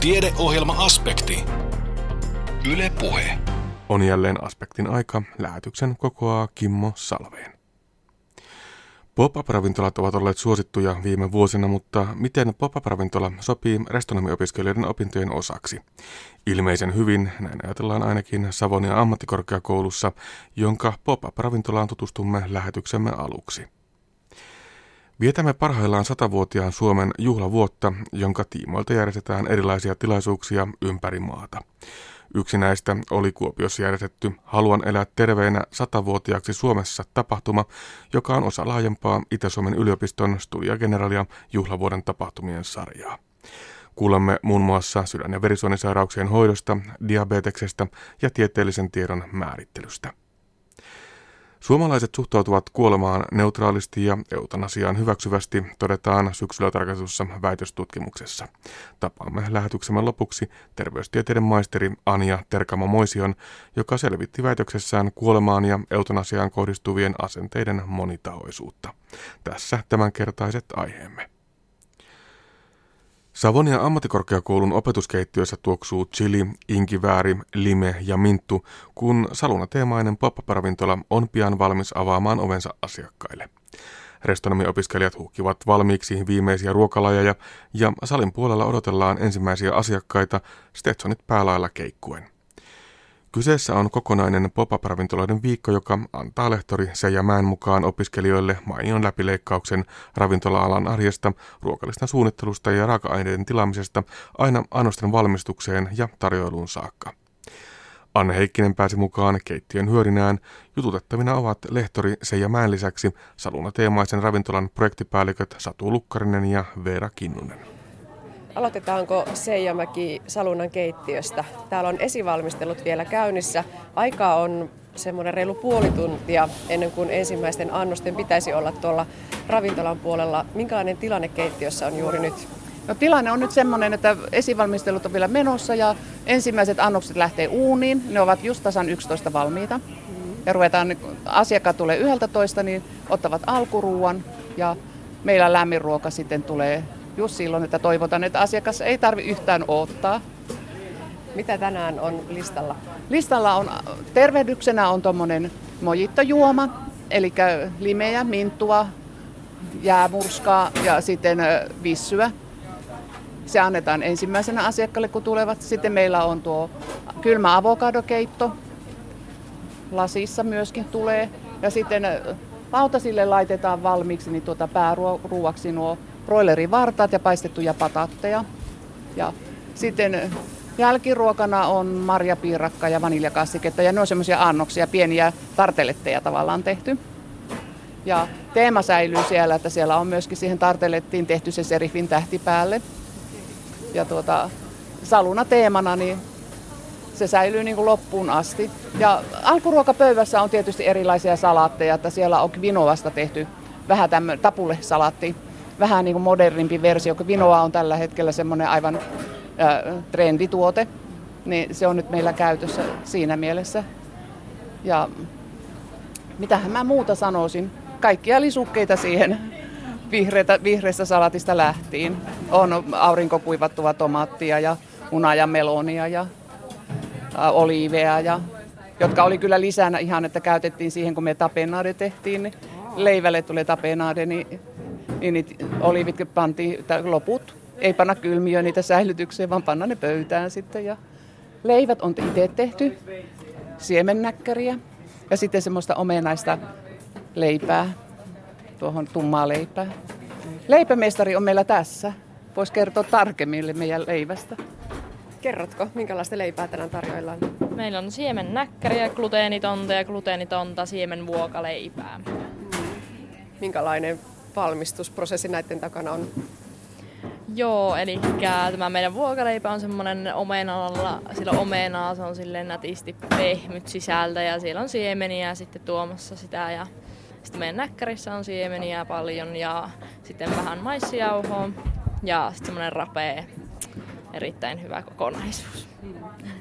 Tiedeohjelma-aspekti. Yle Puhe. On jälleen aspektin aika. Lähetyksen kokoaa Kimmo Salveen. Pop-up-ravintolat ovat olleet suosittuja viime vuosina, mutta miten pop-up-ravintola sopii restonomiopiskelijoiden opintojen osaksi? Ilmeisen hyvin, näin ajatellaan ainakin Savonia ammattikorkeakoulussa, jonka pop-up-ravintolaan tutustumme lähetyksemme aluksi. Vietämme parhaillaan satavuotiaan Suomen juhlavuotta, jonka tiimoilta järjestetään erilaisia tilaisuuksia ympäri maata. Yksi näistä oli Kuopiossa järjestetty Haluan elää terveenä satavuotiaaksi Suomessa tapahtuma, joka on osa laajempaa Itä-Suomen yliopiston Studia Generalia juhlavuoden tapahtumien sarjaa. Kuulemme muun muassa sydän- ja verisuonisairauksien hoidosta, diabeteksestä ja tieteellisen tiedon määrittelystä. Suomalaiset suhtautuvat kuolemaan neutraalisti ja eutanasiaan hyväksyvästi, todetaan syksyllä tarkastussa väitöstutkimuksessa. Tapaamme lähetyksemme lopuksi terveystieteiden maisteri Anja Terkamo-Moision, joka selvitti väitöksessään kuolemaan ja eutanasiaan kohdistuvien asenteiden monitahoisuutta. Tässä tämänkertaiset aiheemme. Savonia ammattikorkeakoulun opetuskeittiössä tuoksuu chili, inkivääri, lime ja minttu, kun saluna-teemainen pop-up-ravintola on pian valmis avaamaan ovensa asiakkaille. Restonomiopiskelijat huukivat valmiiksi viimeisiä ruokalajeja ja salin puolella odotellaan ensimmäisiä asiakkaita Stetsonit päälailla keikkuen. Kyseessä on kokonainen pop-up-ravintoloiden viikko, joka antaa lehtori Seija Mäen mukaan opiskelijoille mainion läpileikkauksen ravintola-alan arjesta, ruokalistan suunnittelusta ja raaka-aineiden tilaamisesta aina annosten valmistukseen ja tarjoiluun saakka. Anne Heikkinen pääsi mukaan keittiön hyörinään. Jututettavina ovat lehtori Seija Mäen lisäksi Saluna-teemaisen ravintolan projektipäälliköt Satu Lukkarinen ja Veera Kinnunen. Aloitetaanko Seijamäki Salunan keittiöstä? Täällä on esivalmistelut vielä käynnissä. Aikaa on semmoinen reilu puoli tuntia ennen kuin ensimmäisten annosten pitäisi olla tuolla ravintolan puolella. Minkälainen tilanne keittiössä on juuri nyt? No, tilanne on nyt semmoinen, että esivalmistelut on vielä menossa ja ensimmäiset annokset lähtee uuniin. Ne ovat just tasan 11 valmiita. Ja ruvetaan, asiakkaat tulee 11, niin ottavat alkuruuan ja meillä lämmin ruoka sitten tulee just silloin, että toivotan, että asiakas ei tarvi yhtään odottaa. Mitä tänään on listalla? Listalla on tervehdyksenä on tuommoinen mojittojuoma, eli limeä, mintua, jäämurskaa ja sitten vissyä. Se annetaan ensimmäisenä asiakkaalle, kun tulevat. Sitten meillä on tuo kylmä avokadokeitto. Lasissa myöskin tulee. Ja sitten lautasille laitetaan valmiiksi niin tuota pääruuaksi nuo broilerivartaat ja paistettuja patatteja. Ja sitten jälkiruokana on marjapiirakka ja vaniljakassiketta ja ne on semmoisia annoksia, pieniä tarteletteja tavallaan tehty. Ja teema säilyy siellä, että siellä on myöskin siihen tartelettiin tehty se serifin tähti päälle. Ja tuota, saluna teemana, niin se säilyy niin kuin loppuun asti. Ja alkuruokapöydässä on tietysti erilaisia salaatteja, että siellä on vinoasta tehty vähän tämmöinen tapulle salaatti vähän niin kuin modernimpi versio, kun vinoa on tällä hetkellä semmoinen aivan äh, trendituote, niin se on nyt meillä käytössä siinä mielessä. Ja mitähän mä muuta sanoisin, kaikkia lisukkeita siihen vihreätä, vihreästä salatista lähtiin. On aurinkokuivattua tomaattia ja munaa ja melonia ja äh, oliiveja, ja, jotka oli kyllä lisänä ihan, että käytettiin siihen, kun me tapenade tehtiin, niin leivälle tuli tapenade, niin niin niitä olivit pantiin, loput ei panna kylmiö niitä säilytykseen, vaan panna ne pöytään sitten. Ja leivät on itse tehty, siemennäkkäriä ja sitten semmoista omenaista leipää, tuohon tummaa leipää. Leipämestari on meillä tässä. Voisi kertoa tarkemmin meidän leivästä. Kerrotko, minkälaista leipää tänään tarjoillaan? Meillä on siemennäkkäriä, gluteenitonta ja gluteenitonta siemenvuokaleipää. Minkälainen valmistusprosessi näiden takana on? Joo, eli tämä meidän vuokaleipä on semmoinen omenalla, sillä omenaa, se on silleen nätisti pehmyt sisältä ja siellä on siemeniä sitten tuomassa sitä ja sitten meidän näkkärissä on siemeniä paljon ja sitten vähän maissijauhoa ja sitten semmoinen rapea, erittäin hyvä kokonaisuus.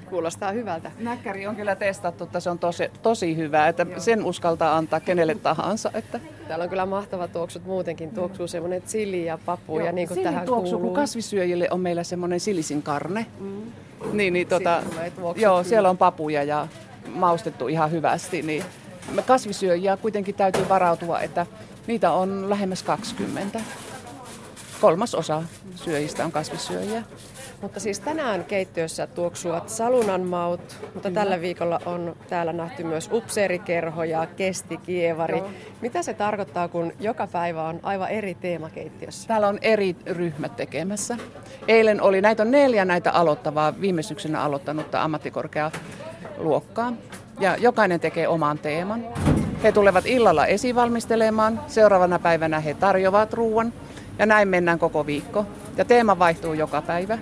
Kuulostaa hyvältä. Näkkäri on kyllä testattu, että se on tosi, tosi hyvä, että Joo. sen uskaltaa antaa kenelle tahansa. Että Täällä on kyllä mahtava tuoksut muutenkin. Tuoksuu semmoinen chili ja papu ja niin kuin tähän tuoksu, kuuluu. kun kasvisyöjille on meillä semmoinen silisin karne. Mm. Niin, niin tota, joo, kyllä. siellä on papuja ja maustettu ihan hyvästi. Niin kasvisyöjiä kuitenkin täytyy varautua, että niitä on lähemmäs 20. Kolmas osa syöjistä on kasvissyöjiä. Mutta siis tänään keittiössä tuoksuvat salunan maut, mutta tällä viikolla on täällä nähty myös upseerikerho ja kestikievari. Joo. Mitä se tarkoittaa, kun joka päivä on aivan eri teema keittiössä? Täällä on eri ryhmät tekemässä. Eilen oli, näitä on neljä näitä aloittavaa, viime syksynä aloittanutta ammattikorkealuokkaa. Ja jokainen tekee oman teeman. He tulevat illalla esivalmistelemaan, seuraavana päivänä he tarjoavat ruoan ja näin mennään koko viikko. Ja teema vaihtuu joka päivä.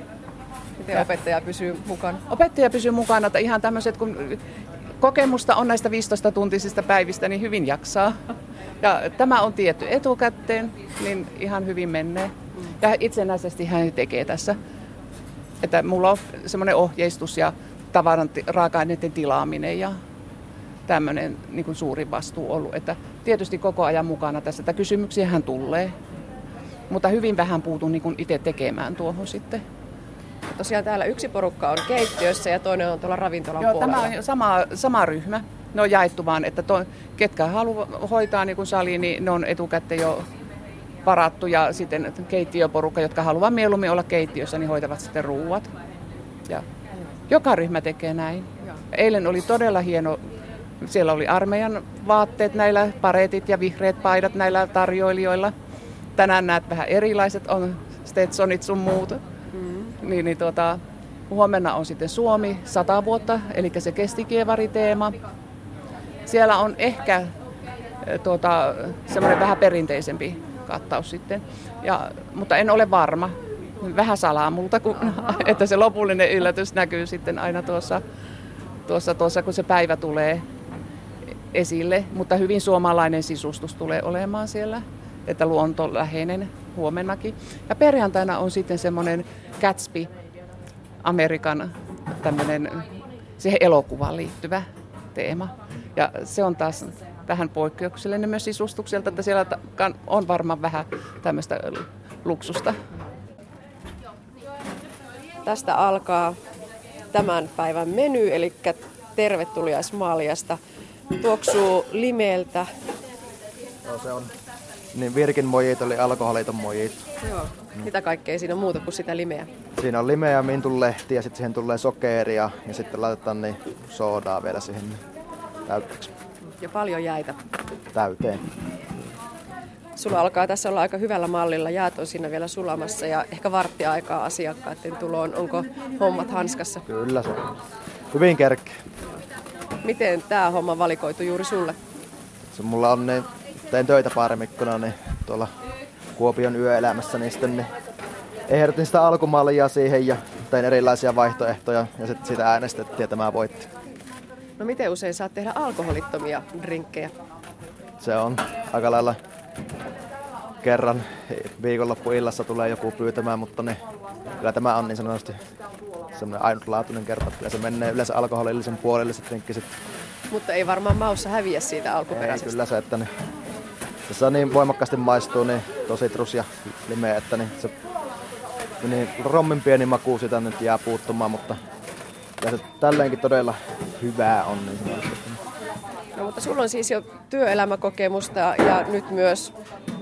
Miten opettaja pysyy mukana? Opettaja pysyy mukana, että ihan tämmöiset, kun kokemusta on näistä 15-tuntisista päivistä, niin hyvin jaksaa. Ja tämä on tietty etukäteen, niin ihan hyvin menee. Ja itsenäisesti hän tekee tässä. Että mulla on semmoinen ohjeistus ja tavaran, raaka-aineiden tilaaminen ja tämmöinen niin kuin suuri vastuu ollut. Että tietysti koko ajan mukana tässä, että kysymyksiä hän tulee. Mutta hyvin vähän puutun niin itse tekemään tuohon sitten. Tosiaan täällä yksi porukka on keittiössä ja toinen on tuolla ravintolan Joo, puolella. tämä on sama, sama ryhmä. Ne on jaettu vaan, että to, ketkä haluaa hoitaa niin kuin sali, niin ne on etukäteen jo varattu. Ja sitten keittiöporukka, jotka haluaa mieluummin olla keittiössä, niin hoitavat sitten ruuat. Ja joka ryhmä tekee näin. Eilen oli todella hieno, siellä oli armeijan vaatteet näillä, paretit ja vihreät paidat näillä tarjoilijoilla. Tänään näet vähän erilaiset, on Stetsonit sun muut. Niin, niin tuota, huomenna on sitten Suomi 100 vuotta, eli se kestikievariteema. Siellä on ehkä eh, tuota, semmoinen vähän perinteisempi kattaus sitten, ja, mutta en ole varma. Vähän salaa multa, kun, että se lopullinen yllätys näkyy sitten aina tuossa, tuossa, tuossa, kun se päivä tulee esille. Mutta hyvin suomalainen sisustus tulee olemaan siellä, että luontoläheinen huomennakin. Ja perjantaina on sitten semmoinen Gatsby, Amerikan tämmöinen siihen elokuvaan liittyvä teema. Ja se on taas vähän poikkeuksellinen myös sisustukselta, että siellä on varmaan vähän tämmöistä luksusta. Tästä alkaa tämän päivän meny, eli tervetuliaismaljasta. Tuoksuu limeeltä. Joo, se on. Niin Virkin mojit oli alkoholiton mojit. Joo. Mitä kaikkea siinä on muuta kuin sitä limeä? Siinä on limeä, mintun lehti ja sitten siihen tulee sokeria ja sitten laitetaan niin soodaa vielä siihen täytteeksi. Ja paljon jäitä. Täyteen. Sulla alkaa tässä olla aika hyvällä mallilla. Jäät on siinä vielä sulamassa ja ehkä varttiaikaa asiakkaiden tuloon. Onko hommat hanskassa? Kyllä se on. Hyvin kerkki. Miten tämä homma valikoitu juuri sulle? Se mulla on niin, tein töitä parmikkona niin tuolla Kuopion yöelämässä, niin sitten niin ehdotin sitä alkumallia siihen ja tein erilaisia vaihtoehtoja ja sitten sitä äänestettiin ja tämä voitti. No miten usein saat tehdä alkoholittomia drinkkejä? Se on aika lailla kerran viikonloppuillassa tulee joku pyytämään, mutta ne, kyllä tämä on niin sanotusti semmoinen ainutlaatuinen kerta. Kyllä se menee yleensä alkoholillisen puolelle se drinkki sitten. Mutta ei varmaan maussa häviä siitä Ei, alkuperäisestä. kyllä se, että ne, tässä niin voimakkaasti maistuu niin tosi trus ja limeä, että niin se niin rommin pieni maku sitä nyt jää puuttumaan, mutta kyllä se tälleenkin todella hyvää on niin sanotusti. No, mutta sulla on siis jo työelämäkokemusta ja nyt myös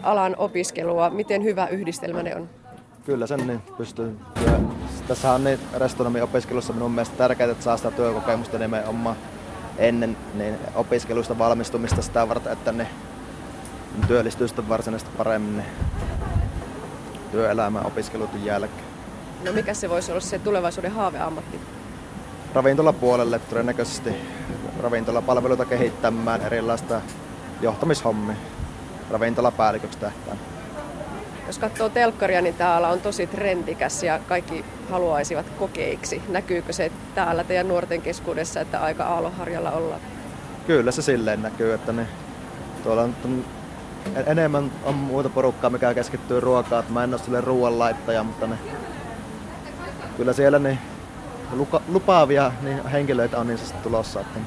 alan opiskelua. Miten hyvä yhdistelmä ne on? Kyllä sen niin pystyy. Ja tässä on niin restonomiopiskelussa minun mielestä tärkeää, että saa sitä työkokemusta nimenomaan ennen niin opiskeluista valmistumista sitä varten, että ne työllistyy sitten varsinaisesti paremmin niin työelämän opiskeluiden jälkeen. No mikä se voisi olla se tulevaisuuden haaveammatti? Ravintolapuolelle todennäköisesti ravintolapalveluita kehittämään erilaista johtamishommia ravintolapäälliköksi tähtään. Jos katsoo telkkaria, niin tämä ala on tosi trendikäs ja kaikki haluaisivat kokeiksi. Näkyykö se täällä teidän nuorten keskuudessa, että aika aaloharjalla ollaan? Kyllä se silleen näkyy, että ne, tuolla on, enemmän on muuta porukkaa, mikä keskittyy ruokaan, että mä en ole sille ruoanlaittaja, mutta ne, kyllä siellä niin luka, lupaavia niin henkilöitä on niin tulossa. Että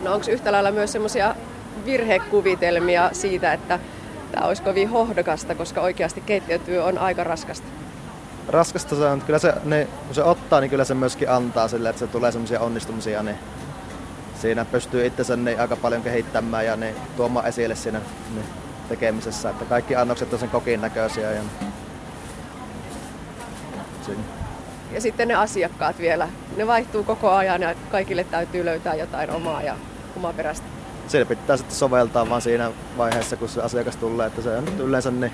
No onko yhtä lailla myös semmoisia virhekuvitelmia siitä, että tämä olisi kovin hohdokasta, koska oikeasti keittiötyö on aika raskasta? Raskasta se on. Kyllä se, ne, kun se ottaa, niin kyllä se myöskin antaa sille, että se tulee semmoisia onnistumisia, niin siinä pystyy itsensä niin aika paljon kehittämään ja niin tuomaan esille siinä niin tekemisessä. Että kaikki annokset on sen kokin näköisiä. Ja, siinä. ja sitten ne asiakkaat vielä, ne vaihtuu koko ajan ja kaikille täytyy löytää jotain omaa ja omaperäistä. Siinä pitää sitten soveltaa vaan siinä vaiheessa, kun se asiakas tulee, että se on nyt yleensä niin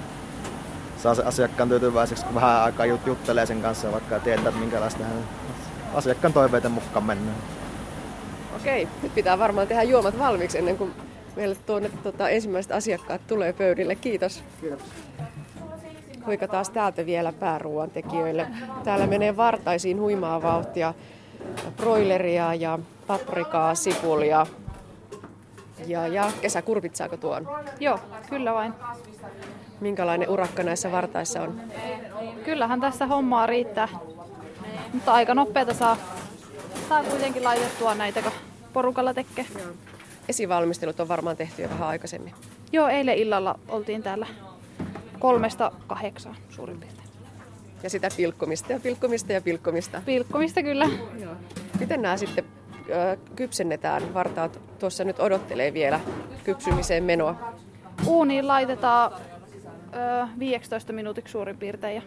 saa se asiakkaan tyytyväiseksi, kun vähän aikaa jut- juttelee sen kanssa, vaikka tietää, että minkälaista hän asiakkaan toiveiden mukaan mennään. Okei, nyt pitää varmaan tehdä juomat valmiiksi ennen kuin meille tuonne tota, ensimmäiset asiakkaat tulee pöydille. Kiitos. Kiitos. Kuinka taas täältä vielä pääruuan tekijöille. Täällä menee vartaisiin huimaa vauhtia broileria ja paprikaa, sipulia. Ja, ja kesäkurpitsaako tuon? Joo, kyllä vain. Minkälainen urakka näissä vartaissa on? Kyllähän tässä hommaa riittää, mutta aika nopeata saa, saa kuitenkin laitettua näitä, kun porukalla tekee. Esivalmistelut on varmaan tehty jo vähän aikaisemmin. Joo, eilen illalla oltiin täällä kolmesta kahdeksaan suurin piirtein. Ja sitä pilkkomista ja pilkkomista ja pilkkomista. Pilkkomista kyllä. Joo. Miten nämä sitten kypsennetään? Vartaat tuossa nyt odottelee vielä kypsymiseen menoa. Uuniin laitetaan ö, 15 minuutiksi suurin piirtein ja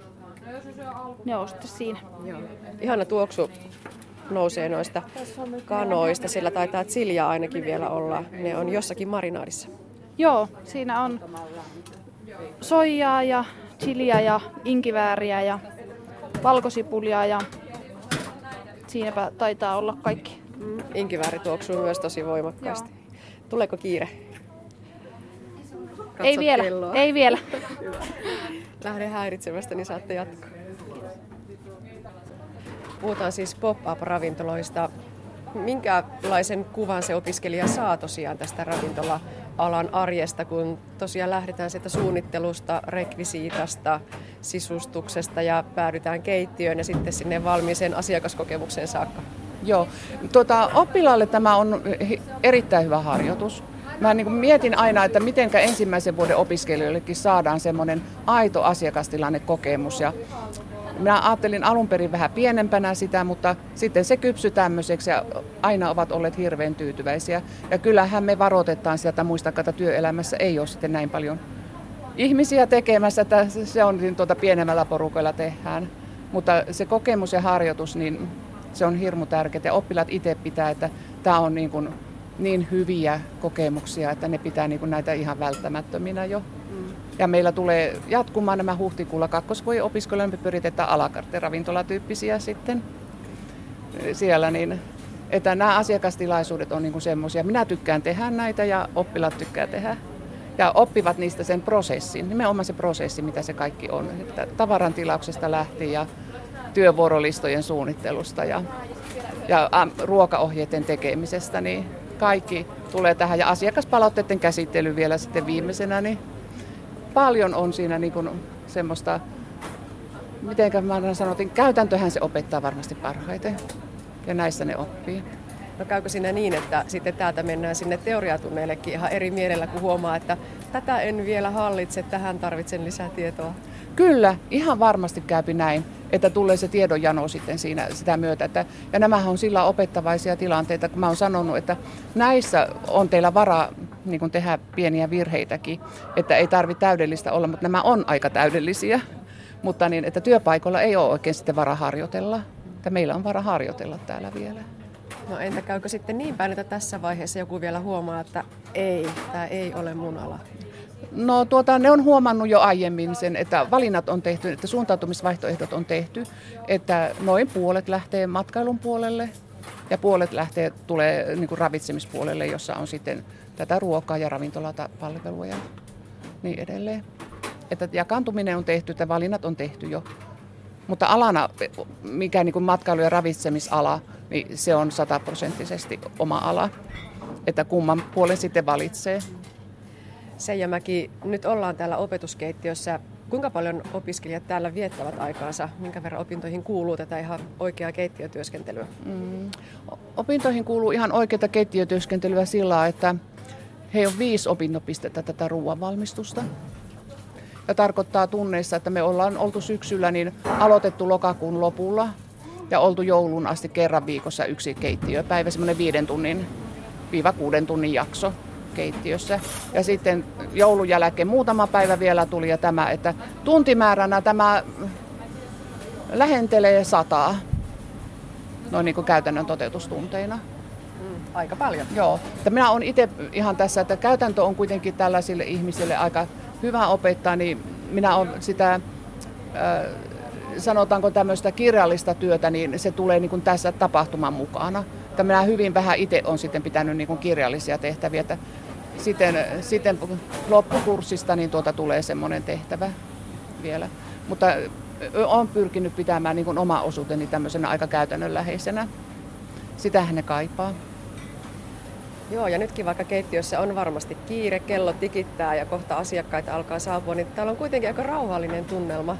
ne on sitten siinä. Joo. Ihana tuoksu nousee noista kanoista. Sillä taitaa tsiljaa ainakin vielä olla. Ne on jossakin marinaadissa. Joo, siinä on soijaa ja chiliä ja inkivääriä ja valkosipulia ja siinäpä taitaa olla kaikki. Mm, inkivääri tuoksuu myös tosi voimakkaasti. Joo. Tuleeko kiire? Katso ei vielä, kelloa. ei vielä. Lähde häiritsemästä, niin saatte jatkaa. Puhutaan siis pop-up-ravintoloista. Minkälaisen kuvan se opiskelija saa tosiaan tästä ravintola-alan arjesta, kun tosiaan lähdetään sieltä suunnittelusta, rekvisiitasta, sisustuksesta ja päädytään keittiöön ja sitten sinne valmiiseen asiakaskokemukseen saakka? Joo, tuota, oppilaalle tämä on erittäin hyvä harjoitus. Mä niin mietin aina, että miten ensimmäisen vuoden opiskelijoillekin saadaan semmoinen aito asiakastilannekokemus. Ja minä ajattelin alun perin vähän pienempänä sitä, mutta sitten se kypsy tämmöiseksi ja aina ovat olleet hirveän tyytyväisiä. Ja kyllähän me varoitetaan sieltä, muistakaa, että työelämässä ei ole sitten näin paljon ihmisiä tekemässä, että se on niin tuota pienemmällä porukoilla tehdään. Mutta se kokemus ja harjoitus, niin se on hirmu tärkeää. Ja oppilaat itse pitää, että tämä on niin, kuin niin hyviä kokemuksia, että ne pitää niin kuin näitä ihan välttämättöminä jo. Ja meillä tulee jatkumaan nämä huhtikuulla kakkosvuoden opiskelijoille, me pyritetään ravintolatyyppisiä sitten siellä, niin että nämä asiakastilaisuudet on niin semmoisia. Minä tykkään tehdä näitä ja oppilaat tykkää tehdä. Ja oppivat niistä sen prosessin, nimenomaan se prosessi, mitä se kaikki on. Että tavaran tilauksesta lähtien ja työvuorolistojen suunnittelusta ja, ja ruokaohjeiden tekemisestä, niin kaikki tulee tähän. Ja asiakaspalautteiden käsittely vielä sitten viimeisenä, niin paljon on siinä niin kuin semmoista, miten mä sanotin, käytäntöhän se opettaa varmasti parhaiten. Ja näissä ne oppii. No käykö siinä niin, että sitten täältä mennään sinne teoriatunneillekin ihan eri mielellä, kun huomaa, että tätä en vielä hallitse, tähän tarvitsen lisää tietoa? Kyllä, ihan varmasti käypi näin, että tulee se tiedonjano sitten siinä sitä myötä. Että, ja nämähän on sillä opettavaisia tilanteita, kun mä oon sanonut, että näissä on teillä varaa niin kuin tehdä pieniä virheitäkin, että ei tarvitse täydellistä olla, mutta nämä on aika täydellisiä. Mutta niin, että työpaikoilla ei ole oikein sitten vara harjoitella. Että meillä on vara harjoitella täällä vielä. No entä käykö sitten niin päin, että tässä vaiheessa joku vielä huomaa, että ei, tämä ei ole mun ala? No tuota, ne on huomannut jo aiemmin sen, että valinnat on tehty, että suuntautumisvaihtoehdot on tehty, että noin puolet lähtee matkailun puolelle ja puolet lähtee, tulee niin kuin ravitsemispuolelle, jossa on sitten tätä ruokaa ja ravintolata palvelua ja niin edelleen. Että jakaantuminen on tehty, että valinnat on tehty jo. Mutta alana, mikä niin kuin matkailu- ja ravitsemisala, niin se on sataprosenttisesti oma ala. Että kumman puolen sitten valitsee. Seijamäki, nyt ollaan täällä opetuskeittiössä. Kuinka paljon opiskelijat täällä viettävät aikaansa? Minkä verran opintoihin kuuluu tätä ihan oikeaa keittiötyöskentelyä? Mm. Opintoihin kuuluu ihan oikeaa keittiötyöskentelyä sillä, että He on viisi opintopistettä tätä ruoanvalmistusta. Ja tarkoittaa tunneissa, että me ollaan oltu syksyllä niin aloitettu lokakuun lopulla ja oltu joulun asti kerran viikossa yksi keittiöpäivä, semmoinen viiden tunnin viiva kuuden tunnin jakso keittiössä. Ja sitten joulun jälkeen muutama päivä vielä tuli ja tämä, että tuntimääränä tämä lähentelee sataa noin niin kuin käytännön toteutustunteina. Mm, aika paljon. Joo. Että minä olen itse ihan tässä, että käytäntö on kuitenkin tällaisille ihmisille aika hyvä opettaa, niin minä olen sitä, äh, sanotaanko tämmöistä kirjallista työtä, niin se tulee niin kuin tässä tapahtuman mukana. Että minä hyvin vähän itse olen sitten pitänyt niin kuin kirjallisia tehtäviä, että sitten, sitten loppukurssista niin tuota tulee semmoinen tehtävä vielä. Mutta olen pyrkinyt pitämään niin kuin oma osuuteni tämmöisenä aika käytännönläheisenä. Sitähän ne kaipaa. Joo, ja nytkin vaikka keittiössä on varmasti kiire, kello tikittää ja kohta asiakkaita alkaa saapua, niin täällä on kuitenkin aika rauhallinen tunnelma.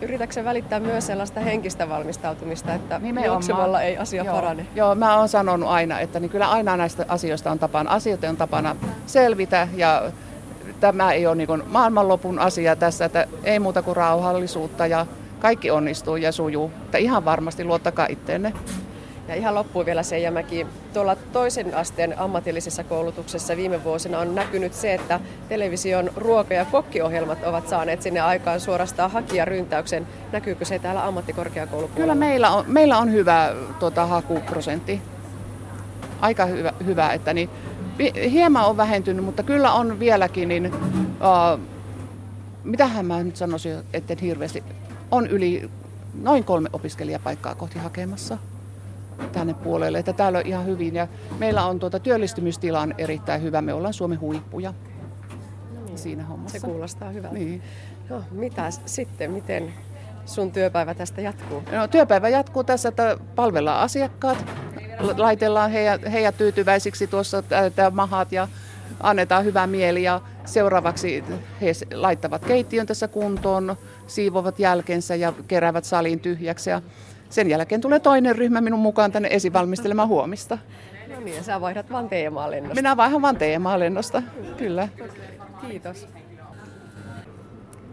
Yritätkö välittää myös sellaista henkistä valmistautumista, että juoksevalla ei asia Joo. parane? Joo, mä oon sanonut aina, että niin kyllä aina näistä asioista on tapana, asioita on tapana selvitä ja tämä ei ole niin maailmanlopun asia tässä, että ei muuta kuin rauhallisuutta ja kaikki onnistuu ja sujuu. Että ihan varmasti luottakaa itteenne. Ja ihan loppuun vielä Seija Mäki. Tuolla toisen asteen ammatillisessa koulutuksessa viime vuosina on näkynyt se, että television ruoka- ja kokkiohjelmat ovat saaneet sinne aikaan suorastaan hakijaryntäyksen. Näkyykö se täällä ammattikorkeakoulupuolella? Kyllä meillä on, meillä on hyvä tuota, hakuprosentti. Aika hyvä, hyvä että niin, hieman on vähentynyt, mutta kyllä on vieläkin, niin uh, mitähän mä nyt sanoisin, että hirveästi on yli noin kolme opiskelijapaikkaa kohti hakemassa tänne puolelle, että täällä on ihan hyvin ja meillä on tuota työllistymistila on erittäin hyvä, me ollaan Suomen huippuja siinä hommassa. Se kuulostaa hyvältä. Niin. No, mitä sitten, miten sun työpäivä tästä jatkuu? No, työpäivä jatkuu tässä, että palvellaan asiakkaat, laitellaan heidät, heidät tyytyväisiksi tuossa tämä mahat ja annetaan hyvä mieli ja seuraavaksi he laittavat keittiön tässä kuntoon, siivovat jälkensä ja keräävät salin tyhjäksi ja sen jälkeen tulee toinen ryhmä minun mukaan tänne esivalmistelemaan huomista. No niin, ja sä vaihdat vaan teemaa lennosta. Minä vaihdan vaan teemaa lennosta, kyllä. Kiitos.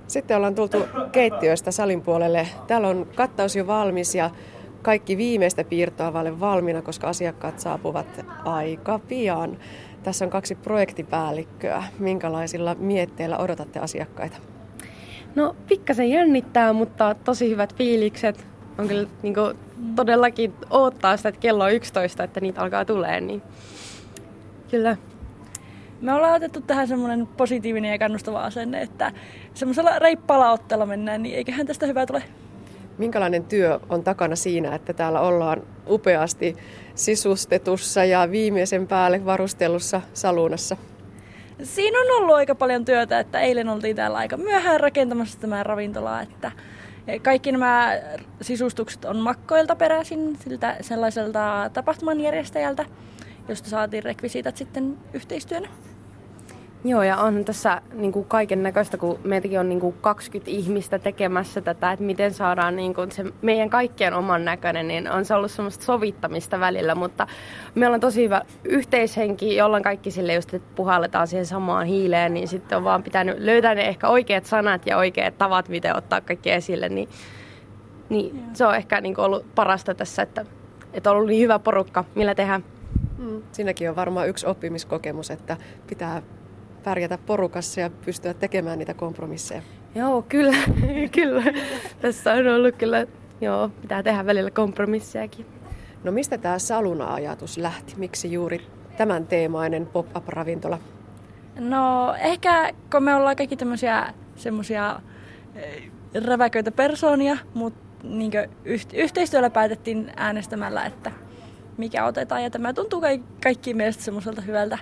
Sitten ollaan tultu keittiöstä salin puolelle. Täällä on kattaus jo valmis ja kaikki viimeistä piirtoa vaille valmiina, koska asiakkaat saapuvat aika pian. Tässä on kaksi projektipäällikköä. Minkälaisilla mietteillä odotatte asiakkaita? No pikkasen jännittää, mutta tosi hyvät fiilikset. On kyllä niin kuin, todellakin odottaa sitä, että kello on 11, että niitä alkaa tulee. Niin kyllä. Me ollaan otettu tähän semmoinen positiivinen ja kannustava asenne, että semmoisella reippaalla otteella mennään, niin eiköhän tästä hyvää tule. Minkälainen työ on takana siinä, että täällä ollaan upeasti sisustetussa ja viimeisen päälle varustellussa saluunassa? Siinä on ollut aika paljon työtä, että eilen oltiin täällä aika myöhään rakentamassa tämä ravintolaa, että kaikki nämä sisustukset on makkoilta peräisin siltä sellaiselta tapahtumanjärjestäjältä, josta saatiin rekvisiitat sitten yhteistyönä. Joo, ja on tässä niin kuin kaiken näköistä, kun meitäkin on niin kuin 20 ihmistä tekemässä tätä, että miten saadaan niin kuin se meidän kaikkien oman näköinen, niin on se ollut semmoista sovittamista välillä, mutta me ollaan tosi hyvä yhteishenki, jolloin kaikki sille just, että puhalletaan siihen samaan hiileen, niin sitten on vaan pitänyt löytää ne ehkä oikeat sanat ja oikeat tavat, miten ottaa kaikki esille, niin, niin se on ehkä niin kuin ollut parasta tässä, että, että on ollut niin hyvä porukka, millä tehdään. Mm. Siinäkin on varmaan yksi oppimiskokemus, että pitää pärjätä porukassa ja pystyä tekemään niitä kompromisseja. Joo, kyllä, kyllä. Tässä on ollut kyllä, joo, pitää tehdä välillä kompromissejakin. No mistä tämä saluna-ajatus lähti? Miksi juuri tämän teemainen pop-up-ravintola? No ehkä kun me ollaan kaikki tämmöisiä semmoisia räväköitä persoonia, mutta niin yhteistyöllä päätettiin äänestämällä, että mikä otetaan. Ja tämä tuntuu kaikkiin mielestä semmoiselta hyvältä,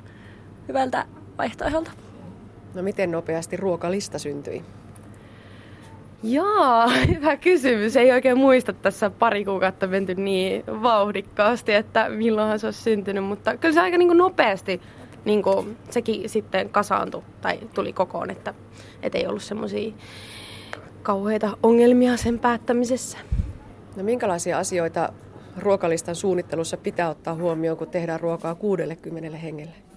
hyvältä vaihtoehdolta. No miten nopeasti ruokalista syntyi? Jaa, hyvä kysymys. Ei oikein muista tässä pari kuukautta menty niin vauhdikkaasti, että milloinhan se olisi syntynyt, mutta kyllä se aika niin kuin nopeasti niin kuin sekin sitten kasaantui tai tuli kokoon, että, että ei ollut semmoisia kauheita ongelmia sen päättämisessä. No minkälaisia asioita ruokalistan suunnittelussa pitää ottaa huomioon, kun tehdään ruokaa 60 hengelle?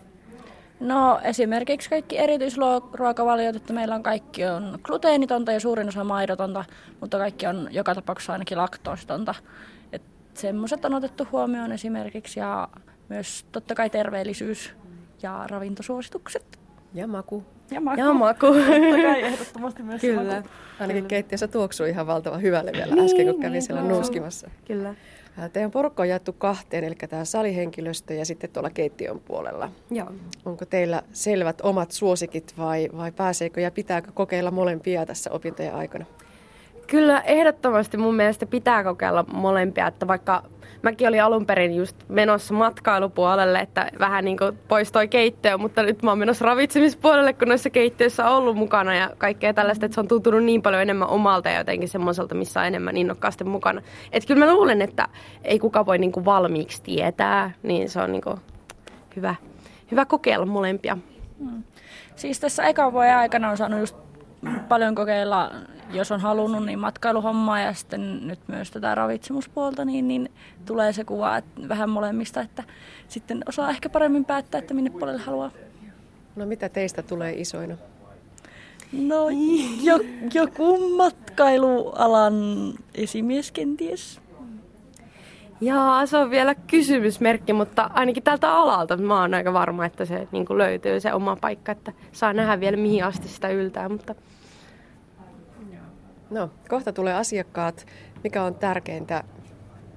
No esimerkiksi kaikki erityisruokavaliot, että meillä on kaikki on gluteenitonta ja suurin osa maidotonta, mutta kaikki on joka tapauksessa ainakin laktoositonta. Semmoiset on otettu huomioon esimerkiksi ja myös totta kai terveellisyys ja ravintosuositukset. Ja maku. Ja maku. Ja maku. Totta kai ehdottomasti myös Kyllä. maku. Ainakin keittiössä tuoksui ihan valtavan hyvälle vielä äsken, kun kävin niin siellä tuoksuu. nuuskimassa. Kyllä. Teidän porukka on jaettu kahteen, eli tämä salihenkilöstö ja sitten tuolla keittiön puolella. Joo. Onko teillä selvät omat suosikit vai, vai pääseekö ja pitääkö kokeilla molempia tässä opintojen aikana? Kyllä ehdottomasti mun mielestä pitää kokeilla molempia, että vaikka mäkin olin alun perin just menossa matkailupuolelle, että vähän niin kuin pois toi keittiö, mutta nyt mä oon menossa ravitsemispuolelle, kun noissa keittiöissä on ollut mukana ja kaikkea tällaista, että se on tuntunut niin paljon enemmän omalta ja jotenkin semmoiselta, missä on enemmän innokkaasti mukana. Että kyllä mä luulen, että ei kuka voi niin kuin valmiiksi tietää, niin se on niin kuin hyvä, hyvä kokeilla molempia. Siis tässä ekan vuoden aikana on saanut just paljon kokeilla, jos on halunnut, niin matkailuhommaa ja sitten nyt myös tätä ravitsemuspuolta, niin, niin tulee se kuva että vähän molemmista, että sitten osaa ehkä paremmin päättää, että minne puolelle haluaa. No mitä teistä tulee isoina? No jo, joku matkailualan esimies kenties. Jaa, se on vielä kysymysmerkki, mutta ainakin tältä alalta mä oon aika varma, että se niin kuin löytyy se oma paikka, että saa nähdä vielä mihin asti sitä yltää, mutta No, kohta tulee asiakkaat. Mikä on tärkeintä,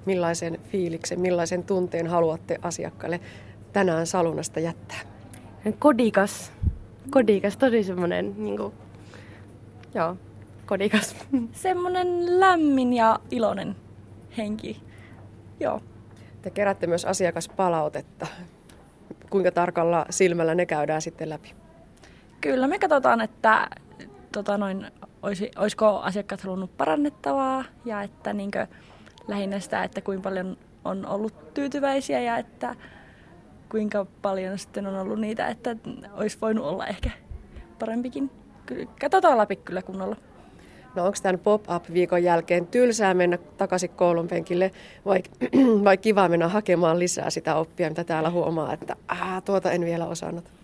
millaisen fiiliksen, millaisen tunteen haluatte asiakkaille tänään salunasta jättää? kodikas, kodikas, tosi semmoinen, niin kuin, joo, kodikas. Semmoinen lämmin ja iloinen henki. Joo. Te keräätte myös asiakaspalautetta. Kuinka tarkalla silmällä ne käydään sitten läpi? Kyllä me katsotaan, että tota noin, olisi, olisiko asiakkaat halunnut parannettavaa ja että niinkö, lähinnä sitä, että kuinka paljon on ollut tyytyväisiä ja että kuinka paljon sitten on ollut niitä, että olisi voinut olla ehkä parempikin. Katsotaan läpi kyllä kunnolla. No onko tämän pop-up-viikon jälkeen tylsää mennä takaisin koulun penkille vai, vai kiva mennä hakemaan lisää sitä oppia, mitä täällä huomaa, että Aa, tuota en vielä osannut?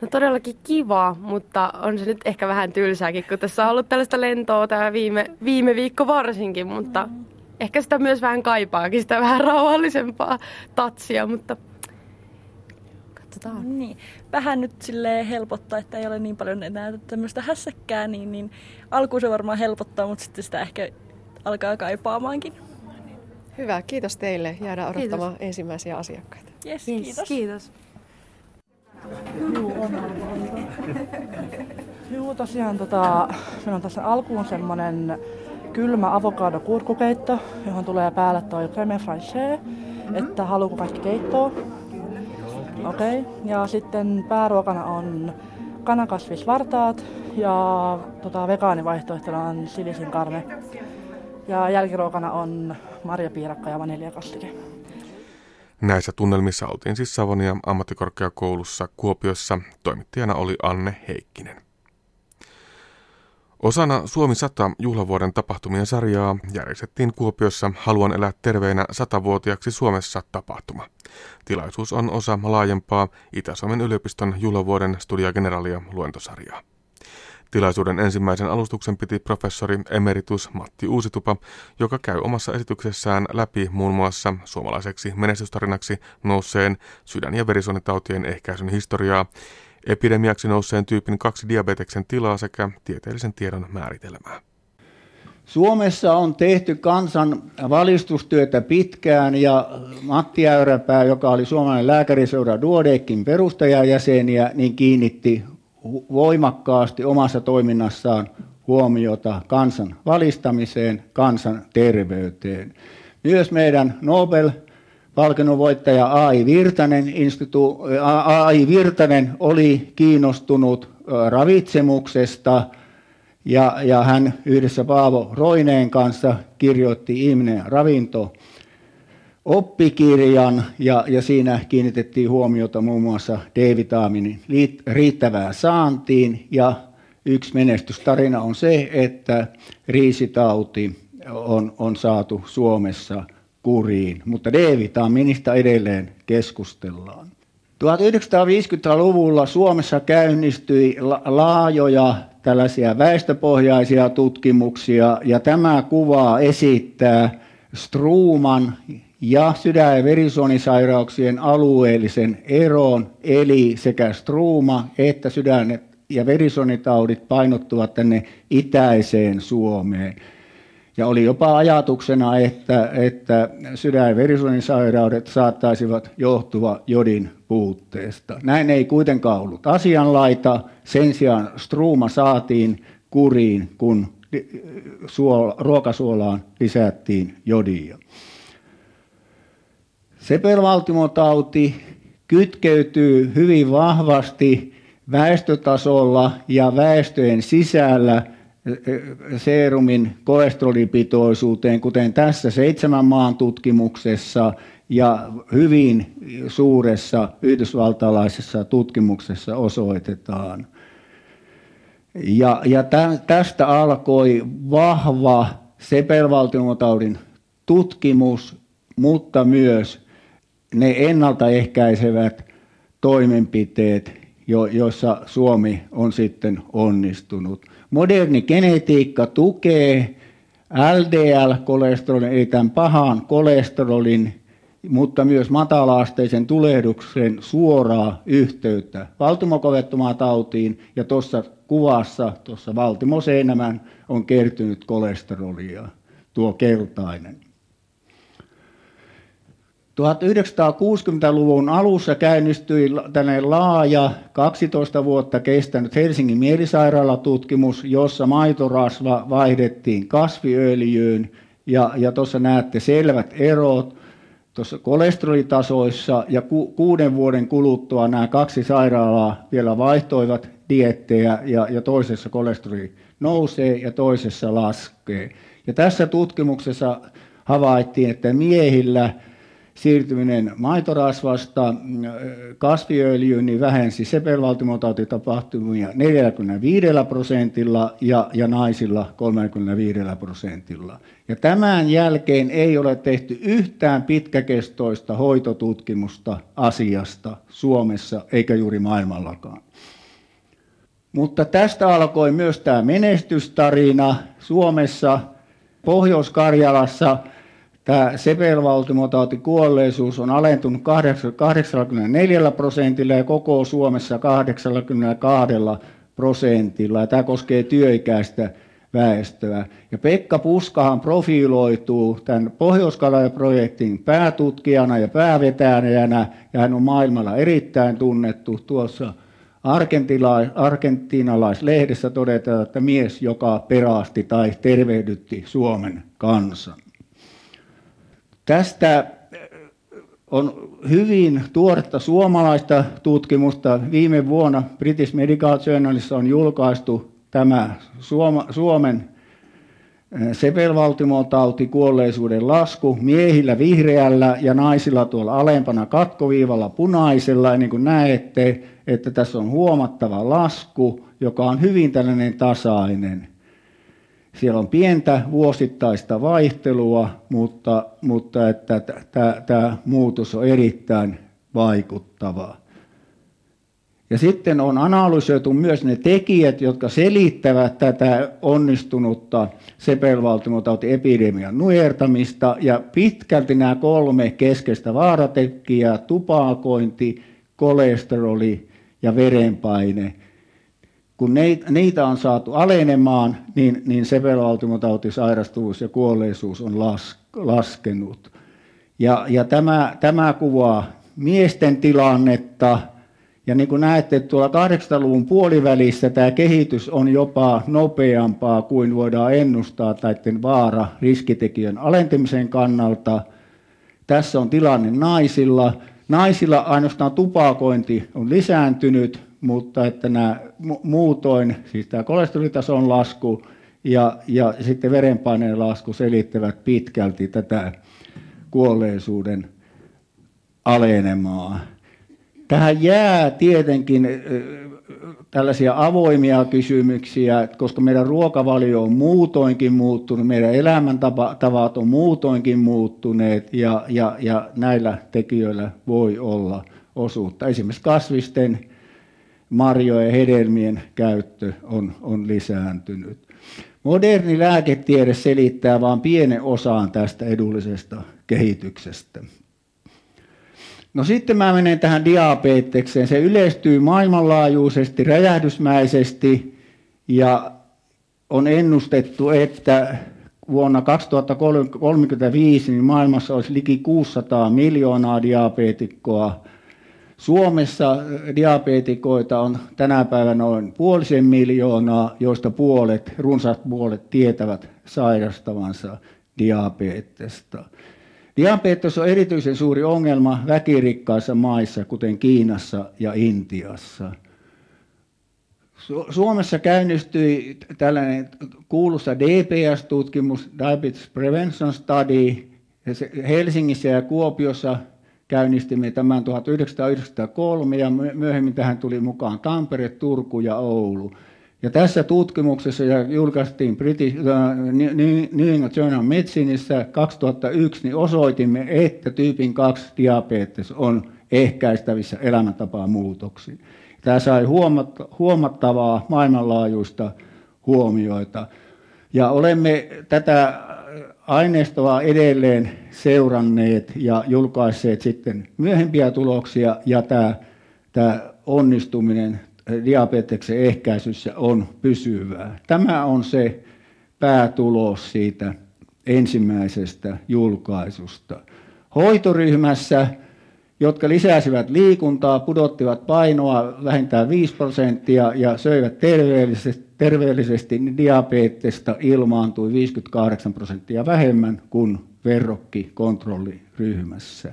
No todellakin kiva, mutta on se nyt ehkä vähän tylsääkin, kun tässä on ollut tällaista lentoa tämä viime, viime viikko varsinkin, mutta mm. ehkä sitä myös vähän kaipaakin, sitä vähän rauhallisempaa tatsia, mutta katsotaan. Niin. Vähän nyt sille helpottaa, että ei ole niin paljon enää tämmöistä hässäkkää, niin, niin alkuun se varmaan helpottaa, mutta sitten sitä ehkä alkaa kaipaamaankin. Hyvä, kiitos teille. Jäädään odottamaan kiitos. ensimmäisiä asiakkaita. Yes, Yes, kiitos. kiitos. Joo, tosiaan tota, meillä on tässä alkuun semmonen kylmä avokado kurkukeitto, johon tulee päälle toi creme fraîche, että haluuko kaikki keittoa. Okei, okay. ja sitten pääruokana on kanakasvisvartaat ja tota, vegaanivaihtoehtona on silisin karne. Ja jälkiruokana on marjapiirakka ja vaniljakastike. Näissä tunnelmissa oltiin siis Savonia ammattikorkeakoulussa Kuopiossa. Toimittajana oli Anne Heikkinen. Osana Suomi 100 juhlavuoden tapahtumien sarjaa järjestettiin Kuopiossa Haluan elää terveenä satavuotiaaksi Suomessa tapahtuma. Tilaisuus on osa laajempaa Itä-Suomen yliopiston juhlavuoden Studia Generalia luentosarjaa. Tilaisuuden ensimmäisen alustuksen piti professori emeritus Matti Uusitupa, joka käy omassa esityksessään läpi muun muassa suomalaiseksi menestystarinaksi nousseen sydän- ja verisuonitautien ehkäisyn historiaa, epidemiaksi nousseen tyypin 2 diabeteksen tilaa sekä tieteellisen tiedon määritelmää. Suomessa on tehty kansan valistustyötä pitkään ja Matti Äyräpää, joka oli suomalainen lääkäriseura Duodekin perustajajäseniä, niin kiinnitti voimakkaasti omassa toiminnassaan huomiota kansan valistamiseen, kansan terveyteen. Myös meidän Nobel palkinnonvoittaja A.I. Virtanen, institu, A.I. Virtanen oli kiinnostunut ravitsemuksesta ja, ja hän yhdessä Paavo Roineen kanssa kirjoitti Ihminen ravinto oppikirjan ja, ja siinä kiinnitettiin huomiota muun muassa D-vitamiinin riittävään saantiin. Ja yksi menestystarina on se, että riisitauti on, on saatu Suomessa kuriin, mutta D-vitamiinista edelleen keskustellaan. 1950-luvulla Suomessa käynnistyi laajoja tällaisia väestöpohjaisia tutkimuksia. Ja tämä kuva esittää Struuman ja sydän- ja verisuonisairauksien alueellisen eron, eli sekä struuma että sydän- ja verisuonitaudit painottuvat tänne itäiseen Suomeen. Ja oli jopa ajatuksena, että, että sydän- ja verisuonisairaudet saattaisivat johtua jodin puutteesta. Näin ei kuitenkaan ollut asianlaita. Sen sijaan struuma saatiin kuriin, kun suola, ruokasuolaan lisättiin jodia. Sepelvaltimotauti kytkeytyy hyvin vahvasti väestötasolla ja väestöjen sisällä seerumin kolesterolipitoisuuteen, kuten tässä seitsemän maan tutkimuksessa ja hyvin suuressa yhdysvaltalaisessa tutkimuksessa osoitetaan. Ja, ja tästä alkoi vahva sepelvaltimotaudin tutkimus, mutta myös ne ennaltaehkäisevät toimenpiteet, joissa Suomi on sitten onnistunut. Moderni genetiikka tukee LDL-kolesterolin, eli tämän pahan kolesterolin, mutta myös matalaasteisen tulehduksen suoraa yhteyttä valtimokovettumaan tautiin. Ja tuossa kuvassa, tuossa valtimoseinämän, on kertynyt kolesterolia, tuo keltainen. 1960-luvun alussa käynnistyi tänne laaja 12 vuotta kestänyt Helsingin mielisairaalatutkimus, jossa maitorasva vaihdettiin kasviöljyyn. Ja, ja tuossa näette selvät erot tuossa kolesterolitasoissa ja ku, kuuden vuoden kuluttua nämä kaksi sairaalaa vielä vaihtoivat diettejä ja, ja toisessa kolesteroli nousee ja toisessa laskee. Ja tässä tutkimuksessa havaittiin, että miehillä – siirtyminen maitorasvasta kasviöljyyn niin vähensi sepelvaltimotautitapahtumia 45 prosentilla ja, ja naisilla 35 prosentilla. Ja tämän jälkeen ei ole tehty yhtään pitkäkestoista hoitotutkimusta asiasta Suomessa eikä juuri maailmallakaan. Mutta tästä alkoi myös tämä menestystarina Suomessa, Pohjois-Karjalassa – Tämä sepelvaltimotautin kuolleisuus on alentunut 84 prosentilla ja koko Suomessa 82 prosentilla. Ja tämä koskee työikäistä väestöä. Ja Pekka Puskahan profiloituu tämän pohjois projektin päätutkijana ja päävetäjänä, ja hän on maailmalla erittäin tunnettu. Tuossa argentinalaislehdessä todetaan, että mies, joka perasti tai tervehdytti Suomen kansan. Tästä äh, on hyvin tuoretta suomalaista tutkimusta. Viime vuonna British Medical Journalissa on julkaistu tämä Suomen äh, sepelvaltimotauti kuolleisuuden lasku miehillä vihreällä ja naisilla tuolla alempana katkoviivalla punaisella. Ja niin kuin näette, että tässä on huomattava lasku, joka on hyvin tällainen tasainen. Siellä on pientä vuosittaista vaihtelua, mutta, mutta että tämä muutos on erittäin vaikuttava. Ja sitten on analysoitu myös ne tekijät, jotka selittävät tätä onnistunutta sepelvaltimotautiepidemian nujertamista. Ja pitkälti nämä kolme keskeistä vaaratekijää, tupakointi, kolesteroli ja verenpaine – kun niitä on saatu alenemaan, niin, niin sepelvaltimotautisairastuvuus ja kuolleisuus on las, laskenut. Ja, ja tämä, tämä kuvaa miesten tilannetta. Ja niin kuin näette, tuolla 80-luvun puolivälissä tämä kehitys on jopa nopeampaa kuin voidaan ennustaa näiden vaara riskitekijän alentamisen kannalta. Tässä on tilanne naisilla. Naisilla ainoastaan tupakointi on lisääntynyt, mutta että nämä muutoin, siis tämä kolesterolitason lasku ja, ja sitten verenpaineen lasku selittävät pitkälti tätä kuolleisuuden alenemaa. Tähän jää tietenkin tällaisia avoimia kysymyksiä, koska meidän ruokavalio on muutoinkin muuttunut, meidän elämäntavat on muutoinkin muuttuneet ja, ja, ja näillä tekijöillä voi olla osuutta. Esimerkiksi kasvisten marjojen ja hedelmien käyttö on, on lisääntynyt. Moderni lääketiede selittää vain pienen osaan tästä edullisesta kehityksestä. No sitten mä menen tähän diabetekseen. Se yleistyy maailmanlaajuisesti, räjähdysmäisesti ja on ennustettu, että vuonna 2035 niin maailmassa olisi liki 600 miljoonaa diabeetikkoa. Suomessa diabeetikoita on tänä päivänä noin puolisen miljoonaa, joista puolet, runsaat puolet tietävät sairastavansa diabetesta. Diabetes on erityisen suuri ongelma väkirikkaissa maissa, kuten Kiinassa ja Intiassa. Suomessa käynnistyi tällainen kuuluisa DPS-tutkimus, Diabetes Prevention Study. Helsingissä ja Kuopiossa käynnistimme tämän 1993 ja myöhemmin tähän tuli mukaan Tampere, Turku ja Oulu. Ja tässä tutkimuksessa ja julkaistiin British, uh, New England Journal of Medicineissa 2001, niin osoitimme, että tyypin 2 diabetes on ehkäistävissä elämäntapaamuutoksiin. Tämä sai huomattavaa maailmanlaajuista huomioita. Ja olemme tätä aineistoa edelleen seuranneet ja julkaisseet sitten myöhempiä tuloksia, ja tämä, tämä onnistuminen diabeteksen ehkäisyssä on pysyvää. Tämä on se päätulos siitä ensimmäisestä julkaisusta. Hoitoryhmässä, jotka lisäsivät liikuntaa, pudottivat painoa vähintään 5 prosenttia ja söivät terveellisesti, terveellisesti niin diabetesta ilmaantui 58 prosenttia vähemmän kuin verrokkikontrolliryhmässä.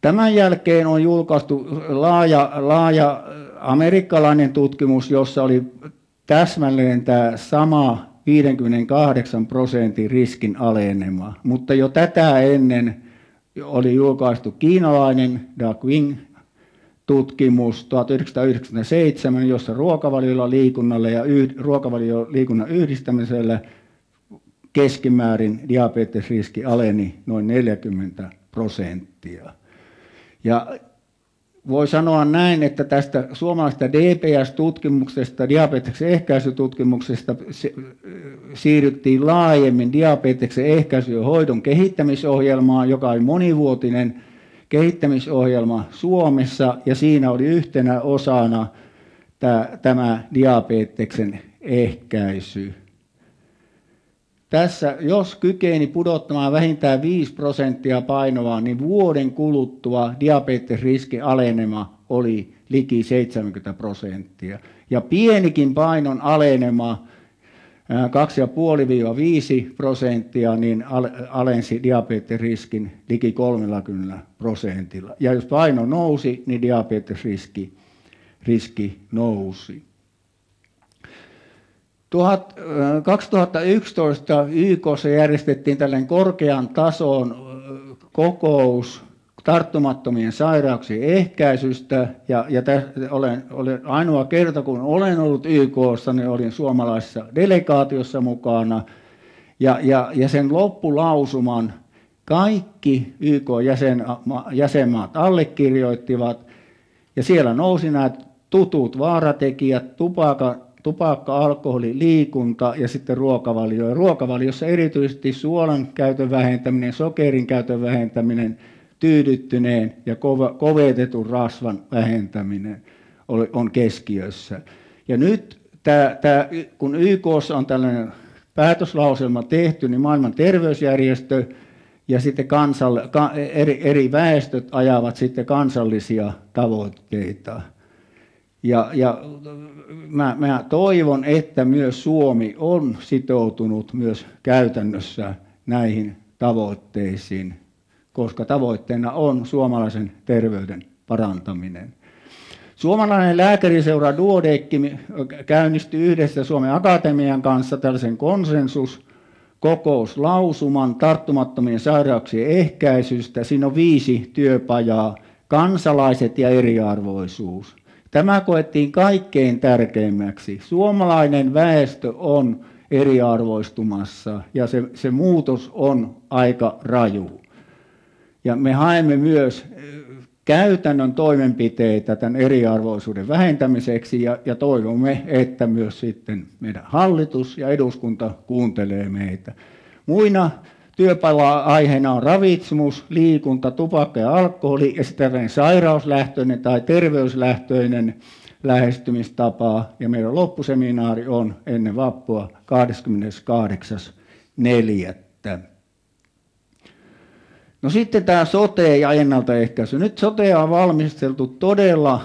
Tämän jälkeen on julkaistu laaja, laaja amerikkalainen tutkimus, jossa oli täsmälleen tämä sama 58 prosentin riskin alenema, mutta jo tätä ennen oli julkaistu kiinalainen Da Wing tutkimus 1997, jossa ruokavaliolla liikunnalla ja yh, ruokavalioliikunnan yhdistämisellä keskimäärin diabetesriski aleni noin 40 prosenttia. Ja voi sanoa näin, että tästä suomalaisesta DPS-tutkimuksesta, diabeteksen ehkäisytutkimuksesta siirryttiin laajemmin diabeteksen ehkäisy- ja hoidon kehittämisohjelmaan, joka oli monivuotinen kehittämisohjelma Suomessa, ja siinä oli yhtenä osana tämä diabeteksen ehkäisy. Tässä, jos kykeni pudottamaan vähintään 5 prosenttia painoa, niin vuoden kuluttua diabetesriskin alenema oli liki 70 prosenttia. Ja pienikin painon alenema, 2,5-5 prosenttia, niin alensi diabetesriskin liki 30 prosentilla. Ja jos paino nousi, niin diabetesriski riski nousi. 2011 YKssa järjestettiin tällainen korkean tason kokous tarttumattomien sairauksien ehkäisystä. Ja, ja täs, olen, olen, ainoa kerta, kun olen ollut YKssa, niin olin suomalaisessa delegaatiossa mukana. Ja, ja, ja sen loppulausuman kaikki YK-jäsenmaat allekirjoittivat. Ja siellä nousi nämä tutut vaaratekijät, tupaka, tupakka, alkoholi, liikunta ja sitten ruokavalio. Ja ruokavaliossa erityisesti suolan käytön vähentäminen, sokerin käytön vähentäminen, tyydyttyneen ja kovetetun rasvan vähentäminen on keskiössä. Ja nyt tämä, tämä, kun YK on tällainen päätöslauselma tehty, niin maailman terveysjärjestö ja sitten kansalle, eri, eri väestöt ajavat sitten kansallisia tavoitteita. Ja, ja mä, mä toivon, että myös Suomi on sitoutunut myös käytännössä näihin tavoitteisiin, koska tavoitteena on suomalaisen terveyden parantaminen. Suomalainen lääkäriseura Duodecki käynnistyi yhdessä Suomen Akatemian kanssa tällaisen konsensus kokouslausuman tarttumattomien sairauksien ehkäisystä. Siinä on viisi työpajaa, kansalaiset ja eriarvoisuus. Tämä koettiin kaikkein tärkeimmäksi. Suomalainen väestö on eriarvoistumassa ja se, se muutos on aika raju. Ja me haemme myös käytännön toimenpiteitä tämän eriarvoisuuden vähentämiseksi ja, ja toivomme, että myös sitten meidän hallitus ja eduskunta kuuntelee meitä. Muina työpala-aiheena on ravitsemus, liikunta, tupakka ja alkoholi ja sitten sairauslähtöinen tai terveyslähtöinen lähestymistapa. Ja meidän loppuseminaari on ennen vappua 28.4. No sitten tämä sote ja ennaltaehkäisy. Nyt sote on valmisteltu todella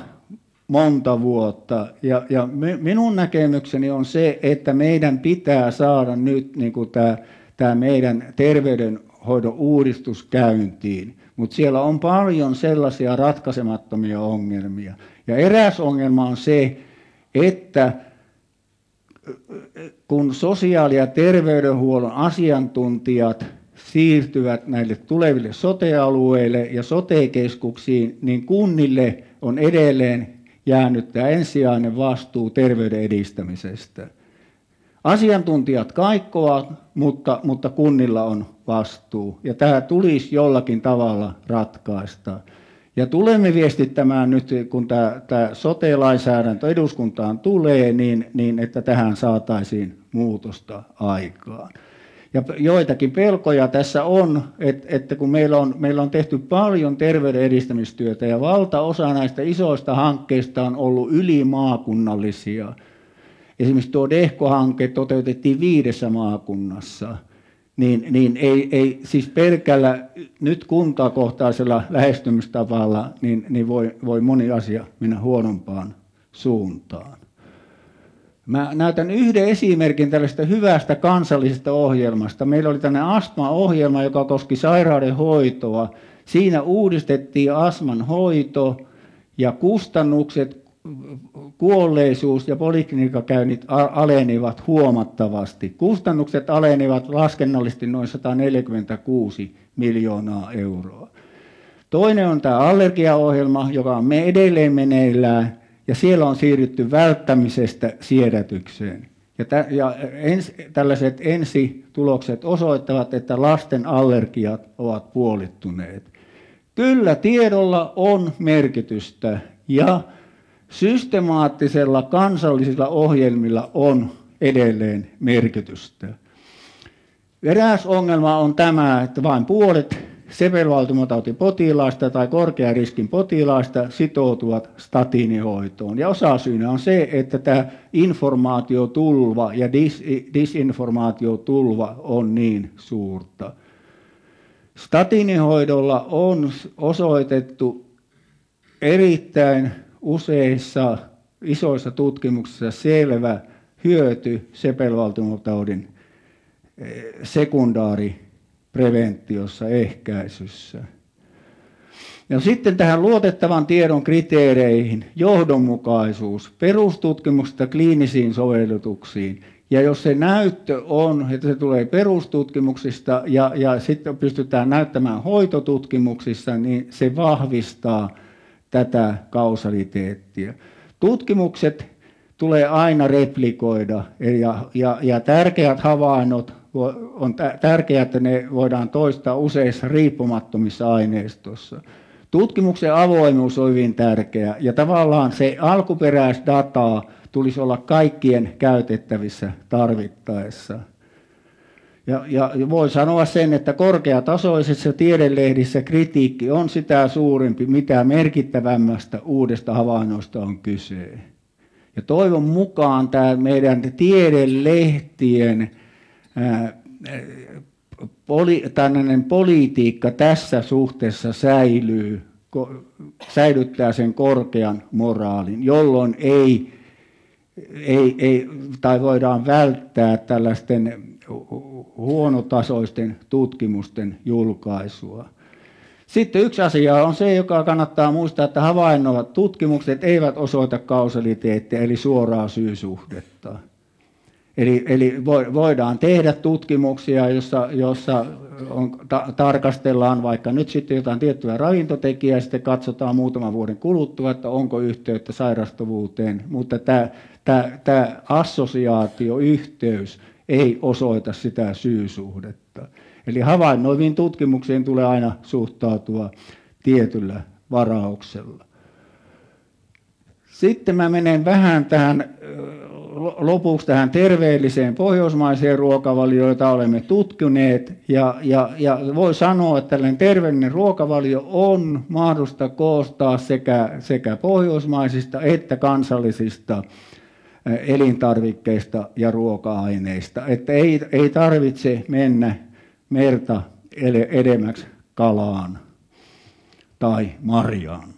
monta vuotta ja, ja minun näkemykseni on se, että meidän pitää saada nyt niin kuin tämä, tämä meidän terveydenhoidon uudistus käyntiin. Mutta siellä on paljon sellaisia ratkaisemattomia ongelmia. Ja eräs ongelma on se, että kun sosiaali- ja terveydenhuollon asiantuntijat siirtyvät näille tuleville sotealueille ja sotekeskuksiin, niin kunnille on edelleen jäänyt tämä ensisijainen vastuu terveyden edistämisestä. Asiantuntijat kaikkoa, mutta, mutta kunnilla on vastuu. Ja tämä tulisi jollakin tavalla ratkaista. Ja tulemme viestittämään nyt, kun tämä, tämä sote-lainsäädäntö eduskuntaan tulee, niin, niin että tähän saataisiin muutosta aikaan. Ja joitakin pelkoja tässä on, että, että kun meillä on, meillä on tehty paljon terveyden edistämistyötä ja valtaosa näistä isoista hankkeista on ollut ylimaakunnallisia. Esimerkiksi tuo DEHKO-hanke toteutettiin viidessä maakunnassa. Niin, niin ei, ei, siis pelkällä nyt kuntakohtaisella lähestymistavalla niin, niin voi, voi moni asia mennä huonompaan suuntaan. Mä näytän yhden esimerkin tällaista hyvästä kansallisesta ohjelmasta. Meillä oli tämmöinen astma-ohjelma, joka koski sairauden hoitoa. Siinä uudistettiin astman hoito ja kustannukset, kuolleisuus ja poliklinikakäynnit alenivat huomattavasti. Kustannukset alenivat laskennallisesti noin 146 miljoonaa euroa. Toinen on tämä allergiaohjelma, joka on me edelleen meneillään ja siellä on siirrytty välttämisestä siedätykseen. Ja, tä, ja ens, tällaiset ensitulokset osoittavat, että lasten allergiat ovat puolittuneet. Kyllä tiedolla on merkitystä ja systemaattisella kansallisilla ohjelmilla on edelleen merkitystä. Eräs ongelma on tämä, että vain puolet sepelvaltimotautipotilaista tai korkean riskin potilaista sitoutuvat statiinihoitoon. Ja osasyynä on se, että tämä informaatiotulva ja dis, disinformaatiotulva on niin suurta. Statiinihoidolla on osoitettu erittäin useissa isoissa tutkimuksissa selvä hyöty sepelvaltimotaudin eh, sekundaari preventiossa, ehkäisyssä. Ja sitten tähän luotettavan tiedon kriteereihin, johdonmukaisuus, perustutkimuksesta kliinisiin sovellutuksiin. Ja jos se näyttö on, että se tulee perustutkimuksista ja, ja sitten pystytään näyttämään hoitotutkimuksissa, niin se vahvistaa tätä kausaliteettia. Tutkimukset tulee aina replikoida ja, ja, ja tärkeät havainnot on tärkeää, että ne voidaan toistaa useissa riippumattomissa aineistossa. Tutkimuksen avoimuus on hyvin tärkeä ja tavallaan se alkuperäisdataa tulisi olla kaikkien käytettävissä tarvittaessa. Ja, ja voi sanoa sen, että korkeatasoisissa tiedelehdissä kritiikki on sitä suurempi, mitä merkittävämmästä uudesta havainnoista on kyse. Ja toivon mukaan tämä meidän tiedelehtien poli, tällainen politiikka tässä suhteessa säilyy, säilyttää sen korkean moraalin, jolloin ei, ei, ei, tai voidaan välttää tällaisten huonotasoisten tutkimusten julkaisua. Sitten yksi asia on se, joka kannattaa muistaa, että havainnoivat tutkimukset eivät osoita kausaliteettia, eli suoraa syysuhdetta. Eli, eli voidaan tehdä tutkimuksia, jossa, jossa on, ta, tarkastellaan vaikka nyt sitten jotain tiettyä ravintotekijää, ja sitten katsotaan muutaman vuoden kuluttua, että onko yhteyttä sairastuvuuteen, mutta tämä, tämä, tämä assosiaatioyhteys ei osoita sitä syysuhdetta. Eli havainnoiviin tutkimuksiin tulee aina suhtautua tietyllä varauksella. Sitten mä menen vähän tähän lopuksi tähän terveelliseen pohjoismaiseen ruokavalioon, jota olemme tutkineet. Ja, ja, ja voi sanoa, että tällainen terveellinen ruokavalio on mahdollista koostaa sekä, sekä pohjoismaisista että kansallisista elintarvikkeista ja ruoka-aineista. Että ei, ei tarvitse mennä merta edemmäksi kalaan tai marjaan.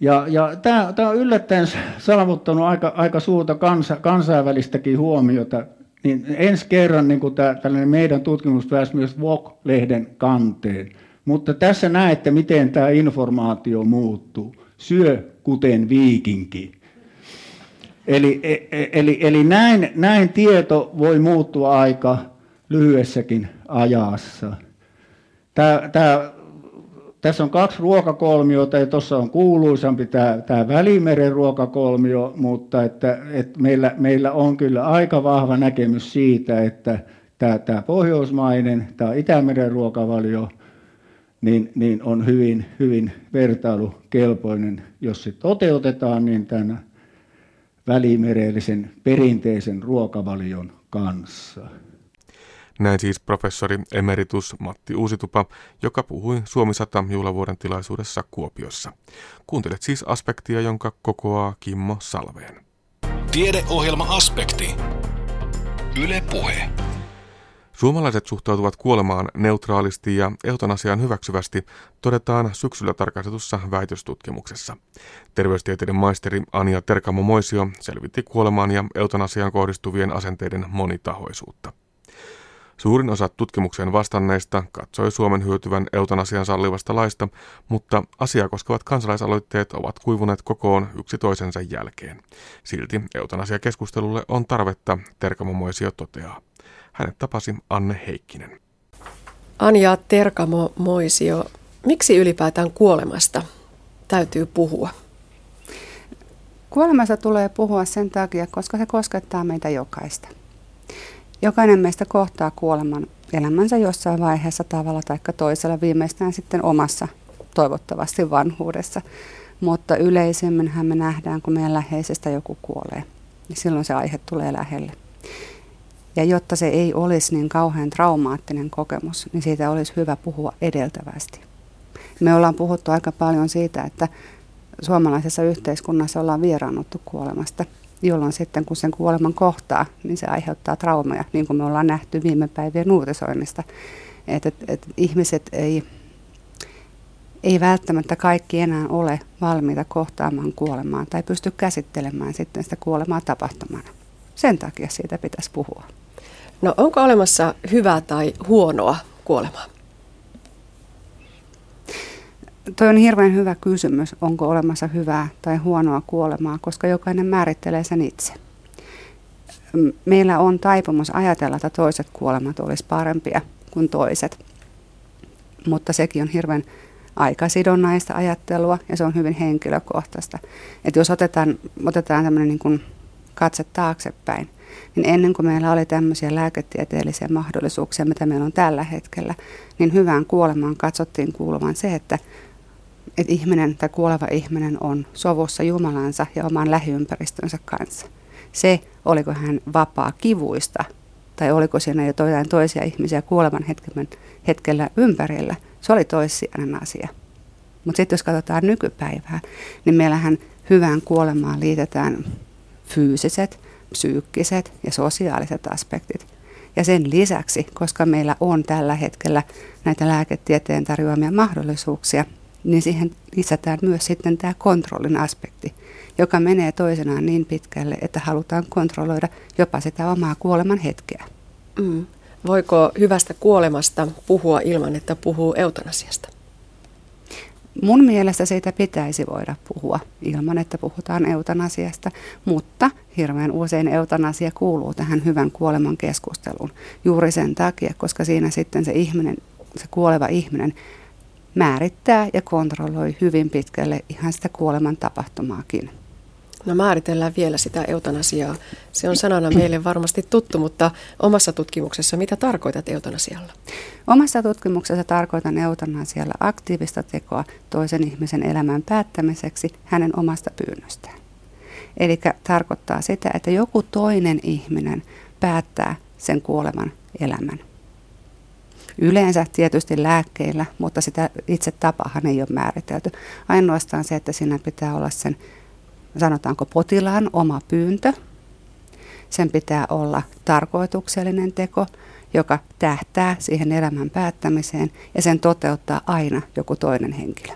Ja, ja tämä, tämä on yllättäen saavuttanut aika, aika suurta kansa, kansainvälistäkin huomiota. Niin ensi kerran niin kuin tämä, tällainen meidän tutkimus pääsi myös VOK-lehden kanteen. Mutta tässä näette, miten tämä informaatio muuttuu. Syö kuten viikinki. Eli, e, e, eli, eli näin, näin tieto voi muuttua aika lyhyessäkin ajassa. Tämä, tämä tässä on kaksi ruokakolmiota ja tuossa on kuuluisampi tämä, tämä Välimeren ruokakolmio, mutta että, että meillä, meillä on kyllä aika vahva näkemys siitä, että tämä, tämä pohjoismainen, tämä Itämeren ruokavalio, niin, niin on hyvin, hyvin vertailukelpoinen. Jos se toteutetaan, niin tämän välimerellisen perinteisen ruokavalion kanssa. Näin siis professori emeritus Matti Uusitupa, joka puhui Suomi 100 juhlavuoden tilaisuudessa Kuopiossa. Kuuntelet siis aspektia, jonka kokoaa Kimmo Salveen. Tiedeohjelma Aspekti. Yle Puhe. Suomalaiset suhtautuvat kuolemaan neutraalisti ja eutanasiaan hyväksyvästi, todetaan syksyllä tarkastetussa väitöstutkimuksessa. Terveystieteiden maisteri Anja Terkamo-Moisio selvitti kuolemaan ja eutanasiaan kohdistuvien asenteiden monitahoisuutta. Suurin osa tutkimukseen vastanneista katsoi Suomen hyötyvän eutanasian sallivasta laista, mutta asiaa koskevat kansalaisaloitteet ovat kuivuneet kokoon yksi toisensa jälkeen. Silti eutanasiakeskustelulle on tarvetta, Terkamo-Moisio toteaa. Hänet tapasi Anne Heikkinen. Anja Terkamo-Moisio, miksi ylipäätään kuolemasta täytyy puhua? Kuolemasta tulee puhua sen takia, koska se koskettaa meitä jokaista. Jokainen meistä kohtaa kuoleman elämänsä jossain vaiheessa tavalla tai toisella, viimeistään sitten omassa toivottavasti vanhuudessa. Mutta yleisemminhän me nähdään, kun meidän läheisestä joku kuolee. Ja silloin se aihe tulee lähelle. Ja jotta se ei olisi niin kauhean traumaattinen kokemus, niin siitä olisi hyvä puhua edeltävästi. Me ollaan puhuttu aika paljon siitä, että suomalaisessa yhteiskunnassa ollaan vieraannuttu kuolemasta – jolloin sitten kun sen kuoleman kohtaa, niin se aiheuttaa traumaja, niin kuin me ollaan nähty viime päivien uutisoinnista. Että et, et ihmiset ei, ei välttämättä kaikki enää ole valmiita kohtaamaan kuolemaa tai pysty käsittelemään sitten sitä kuolemaa tapahtumana. Sen takia siitä pitäisi puhua. No onko olemassa hyvää tai huonoa kuolemaa? Toi on hirveän hyvä kysymys, onko olemassa hyvää tai huonoa kuolemaa, koska jokainen määrittelee sen itse. Meillä on taipumus ajatella, että toiset kuolemat olisi parempia kuin toiset, mutta sekin on hirveän aikasidonnaista ajattelua ja se on hyvin henkilökohtaista. Et jos otetaan, otetaan tämmöinen niin katse taaksepäin, niin ennen kuin meillä oli tämmöisiä lääketieteellisiä mahdollisuuksia, mitä meillä on tällä hetkellä, niin hyvään kuolemaan katsottiin kuuluvan se, että että ihminen tai kuoleva ihminen on sovussa Jumalansa ja oman lähiympäristönsä kanssa. Se, oliko hän vapaa kivuista tai oliko siinä jo jotain toisia ihmisiä kuolevan hetken, hetkellä ympärillä, se oli toissijainen asia. Mutta sitten jos katsotaan nykypäivää, niin meillähän hyvään kuolemaan liitetään fyysiset, psyykkiset ja sosiaaliset aspektit. Ja sen lisäksi, koska meillä on tällä hetkellä näitä lääketieteen tarjoamia mahdollisuuksia, niin siihen lisätään myös sitten tämä kontrollin aspekti, joka menee toisenaan niin pitkälle, että halutaan kontrolloida jopa sitä omaa kuoleman hetkeä. Mm. Voiko hyvästä kuolemasta puhua ilman, että puhuu eutanasiasta? Mun mielestä siitä pitäisi voida puhua ilman, että puhutaan eutanasiasta, mutta hirveän usein eutanasia kuuluu tähän hyvän kuoleman keskusteluun juuri sen takia, koska siinä sitten se ihminen, se kuoleva ihminen määrittää ja kontrolloi hyvin pitkälle ihan sitä kuoleman tapahtumaakin. No määritellään vielä sitä eutanasiaa. Se on sanana meille varmasti tuttu, mutta omassa tutkimuksessa mitä tarkoitat eutanasialla? Omassa tutkimuksessa tarkoitan eutanasialla aktiivista tekoa toisen ihmisen elämän päättämiseksi hänen omasta pyynnöstään. Eli tarkoittaa sitä, että joku toinen ihminen päättää sen kuoleman elämän. Yleensä tietysti lääkkeillä, mutta sitä itse tapahan ei ole määritelty. Ainoastaan se, että siinä pitää olla sen, sanotaanko potilaan oma pyyntö. Sen pitää olla tarkoituksellinen teko, joka tähtää siihen elämän päättämiseen ja sen toteuttaa aina joku toinen henkilö.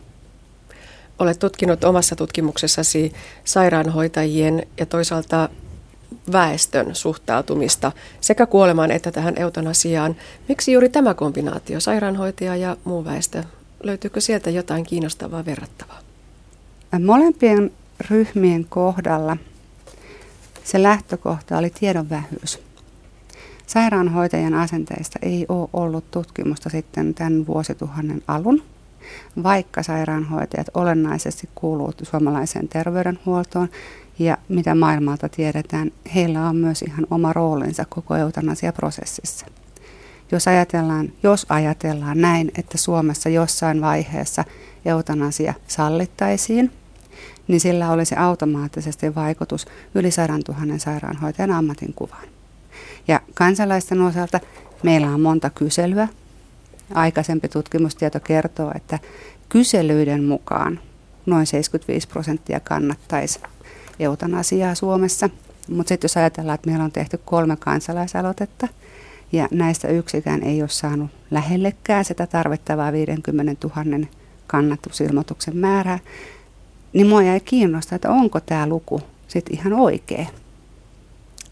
Olet tutkinut omassa tutkimuksessasi sairaanhoitajien ja toisaalta väestön suhtautumista sekä kuolemaan että tähän eutanasiaan. Miksi juuri tämä kombinaatio, sairaanhoitaja ja muu väestö? Löytyykö sieltä jotain kiinnostavaa verrattavaa? Molempien ryhmien kohdalla se lähtökohta oli tiedon vähyys. Sairaanhoitajan asenteista ei ole ollut tutkimusta sitten tämän vuosituhannen alun, vaikka sairaanhoitajat olennaisesti kuuluvat suomalaiseen terveydenhuoltoon ja mitä maailmalta tiedetään, heillä on myös ihan oma roolinsa koko eutanasiaprosessissa. Jos ajatellaan, jos ajatellaan näin, että Suomessa jossain vaiheessa eutanasia sallittaisiin, niin sillä olisi automaattisesti vaikutus yli 100 000 sairaanhoitajan ammatinkuvaan. Ja kansalaisten osalta meillä on monta kyselyä. Aikaisempi tutkimustieto kertoo, että kyselyiden mukaan noin 75 prosenttia kannattaisi eutanasiaa Suomessa. Mutta sitten jos ajatellaan, että meillä on tehty kolme kansalaisaloitetta ja näistä yksikään ei ole saanut lähellekään sitä tarvittavaa 50 000 kannatusilmoituksen määrää, niin mua jäi kiinnostaa, että onko tämä luku sitten ihan oikea.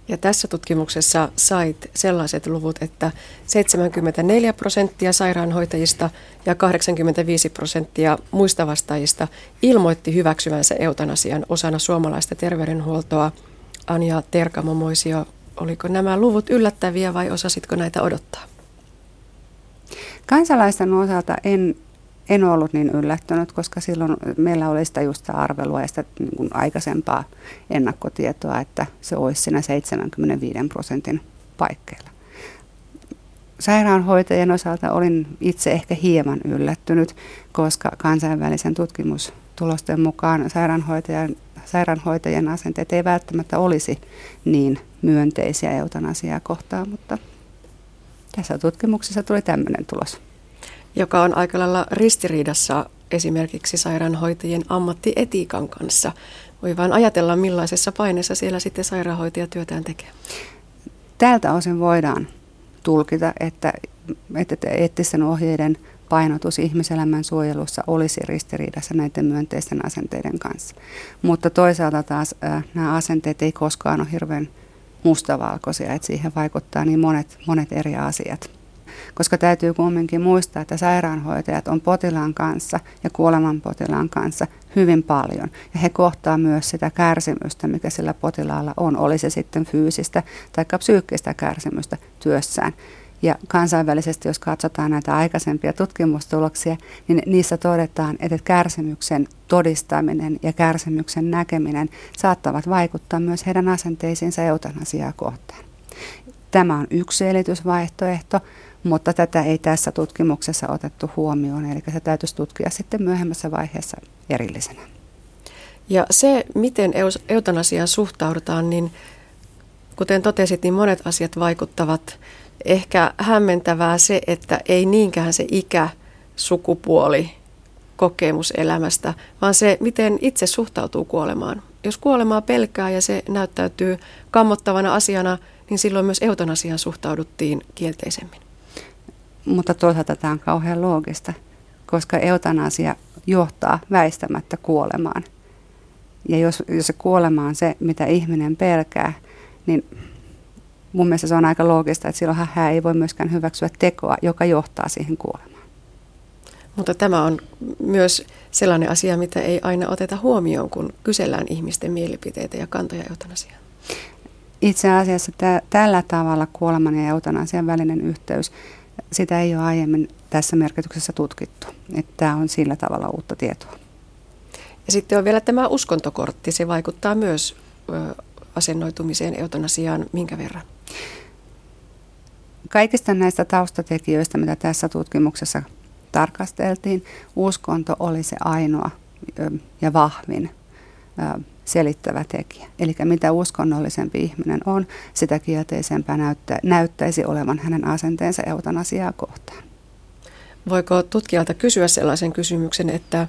Ja tässä tutkimuksessa sait sellaiset luvut, että 74 prosenttia sairaanhoitajista ja 85 prosenttia muista vastaajista ilmoitti hyväksyvänsä eutanasian osana suomalaista terveydenhuoltoa. Anja Terkamomoisio, oliko nämä luvut yllättäviä vai osasitko näitä odottaa? Kansalaisten osalta en en ollut niin yllättynyt, koska silloin meillä oli sitä just arvelua ja sitä niin kuin aikaisempaa ennakkotietoa, että se olisi siinä 75 prosentin paikkeilla. Sairaanhoitajien osalta olin itse ehkä hieman yllättynyt, koska kansainvälisen tutkimustulosten mukaan sairaanhoitajan, sairaanhoitajien asenteet ei välttämättä olisi niin myönteisiä eutanasiaa kohtaan, mutta tässä tutkimuksessa tuli tämmöinen tulos joka on aika lailla ristiriidassa esimerkiksi sairaanhoitajien ammattietiikan kanssa. Voi vain ajatella, millaisessa paineessa siellä sitten sairaanhoitaja työtään tekee. Tältä osin voidaan tulkita, että, että eettisten ohjeiden painotus ihmiselämän suojelussa olisi ristiriidassa näiden myönteisten asenteiden kanssa. Mutta toisaalta taas äh, nämä asenteet ei koskaan ole hirveän mustavalkoisia, että siihen vaikuttaa niin monet, monet eri asiat koska täytyy kumminkin muistaa, että sairaanhoitajat on potilaan kanssa ja kuoleman potilaan kanssa hyvin paljon. Ja he kohtaa myös sitä kärsimystä, mikä sillä potilaalla on, oli se sitten fyysistä tai psyykkistä kärsimystä työssään. Ja kansainvälisesti, jos katsotaan näitä aikaisempia tutkimustuloksia, niin niissä todetaan, että kärsimyksen todistaminen ja kärsimyksen näkeminen saattavat vaikuttaa myös heidän asenteisiinsa eutanasiaa kohtaan. Tämä on yksi selitysvaihtoehto, mutta tätä ei tässä tutkimuksessa otettu huomioon, eli se täytyisi tutkia sitten myöhemmässä vaiheessa erillisenä. Ja se, miten eutanasiaan suhtaudutaan, niin kuten totesit, niin monet asiat vaikuttavat. Ehkä hämmentävää se, että ei niinkään se ikä, sukupuoli, kokemus elämästä, vaan se, miten itse suhtautuu kuolemaan. Jos kuolemaa pelkää ja se näyttäytyy kammottavana asiana, niin silloin myös eutanasiaan suhtauduttiin kielteisemmin. Mutta toisaalta tämä on kauhean loogista, koska eutanasia johtaa väistämättä kuolemaan. Ja jos, jos se kuolema on se, mitä ihminen pelkää, niin mun mielestä se on aika loogista, että silloin hän ei voi myöskään hyväksyä tekoa, joka johtaa siihen kuolemaan. Mutta tämä on myös sellainen asia, mitä ei aina oteta huomioon, kun kysellään ihmisten mielipiteitä ja kantoja eutanasiaan. Itse asiassa tä- tällä tavalla kuoleman ja eutanasian välinen yhteys sitä ei ole aiemmin tässä merkityksessä tutkittu. Että tämä on sillä tavalla uutta tietoa. Ja sitten on vielä tämä uskontokortti, se vaikuttaa myös asennoitumiseen eutanasiaan minkä verran? Kaikista näistä taustatekijöistä, mitä tässä tutkimuksessa tarkasteltiin, uskonto oli se ainoa ja vahvin selittävä tekijä. Eli mitä uskonnollisempi ihminen on, sitä kielteisempää näyttä, näyttäisi olevan hänen asenteensa eutanasiaa kohtaan. Voiko tutkijalta kysyä sellaisen kysymyksen, että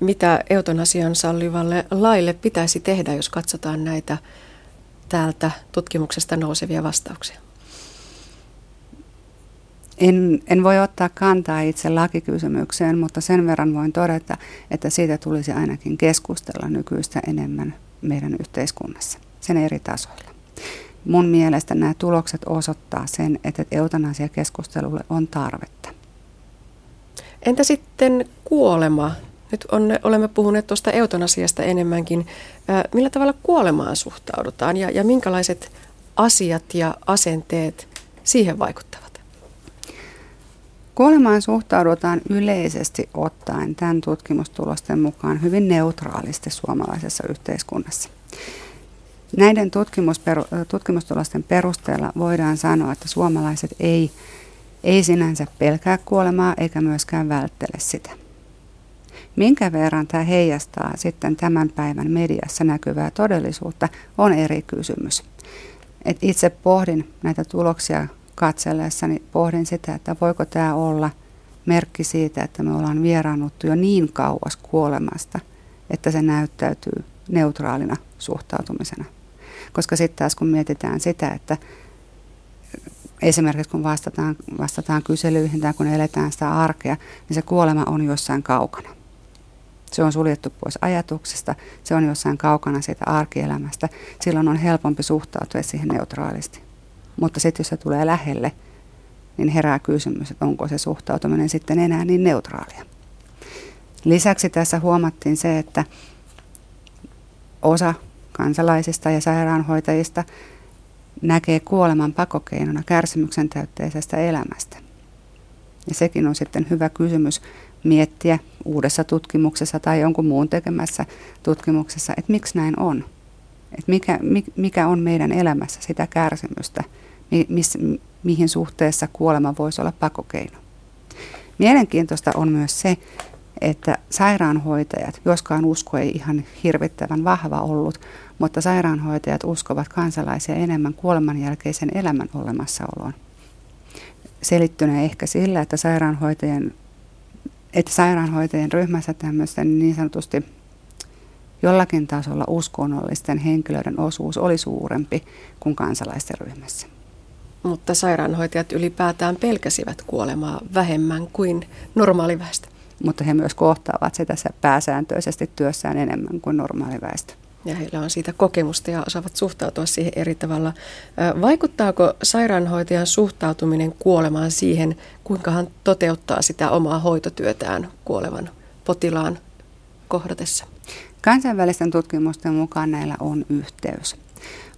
mitä eutanasian sallivalle laille pitäisi tehdä, jos katsotaan näitä täältä tutkimuksesta nousevia vastauksia? En, en voi ottaa kantaa itse lakikysymykseen, mutta sen verran voin todeta, että siitä tulisi ainakin keskustella nykyistä enemmän meidän yhteiskunnassa, sen eri tasoilla. Mun mielestä nämä tulokset osoittaa sen, että eutanasiakeskustelulle on tarvetta. Entä sitten kuolema? Nyt on, olemme puhuneet tuosta eutanasiasta enemmänkin. Millä tavalla kuolemaan suhtaudutaan ja, ja minkälaiset asiat ja asenteet siihen vaikuttavat? Kuolemaan suhtaudutaan yleisesti ottaen tämän tutkimustulosten mukaan hyvin neutraalisti suomalaisessa yhteiskunnassa. Näiden tutkimustulosten perusteella voidaan sanoa, että suomalaiset ei, ei sinänsä pelkää kuolemaa eikä myöskään välttele sitä. Minkä verran tämä heijastaa sitten tämän päivän mediassa näkyvää todellisuutta on eri kysymys. Et itse pohdin näitä tuloksia katsellessani pohdin sitä, että voiko tämä olla merkki siitä, että me ollaan vieraannuttu jo niin kauas kuolemasta, että se näyttäytyy neutraalina suhtautumisena. Koska sitten taas kun mietitään sitä, että esimerkiksi kun vastataan, vastataan kyselyihin tai kun eletään sitä arkea, niin se kuolema on jossain kaukana. Se on suljettu pois ajatuksesta, se on jossain kaukana siitä arkielämästä. Silloin on helpompi suhtautua siihen neutraalisti. Mutta sitten jos se tulee lähelle, niin herää kysymys, että onko se suhtautuminen sitten enää niin neutraalia. Lisäksi tässä huomattiin se, että osa kansalaisista ja sairaanhoitajista näkee kuoleman pakokeinona kärsimyksen täytteisestä elämästä. Ja sekin on sitten hyvä kysymys miettiä uudessa tutkimuksessa tai jonkun muun tekemässä tutkimuksessa, että miksi näin on. Että mikä, mikä on meidän elämässä sitä kärsimystä – miss, mihin suhteessa kuolema voisi olla pakokeino. Mielenkiintoista on myös se, että sairaanhoitajat, joskaan usko ei ihan hirvittävän vahva ollut, mutta sairaanhoitajat uskovat kansalaisia enemmän kuoleman jälkeisen elämän olemassaoloon. Selittyneen ehkä sillä, että sairaanhoitajien, että sairaanhoitajien ryhmässä tämmöisten niin sanotusti jollakin tasolla uskonnollisten henkilöiden osuus oli suurempi kuin kansalaisten ryhmässä mutta sairaanhoitajat ylipäätään pelkäsivät kuolemaa vähemmän kuin normaaliväestö. Mutta he myös kohtaavat sitä pääsääntöisesti työssään enemmän kuin normaaliväestö. Ja heillä on siitä kokemusta ja osaavat suhtautua siihen eri tavalla. Vaikuttaako sairaanhoitajan suhtautuminen kuolemaan siihen, kuinka hän toteuttaa sitä omaa hoitotyötään kuolevan potilaan kohdatessa? Kansainvälisten tutkimusten mukaan näillä on yhteys.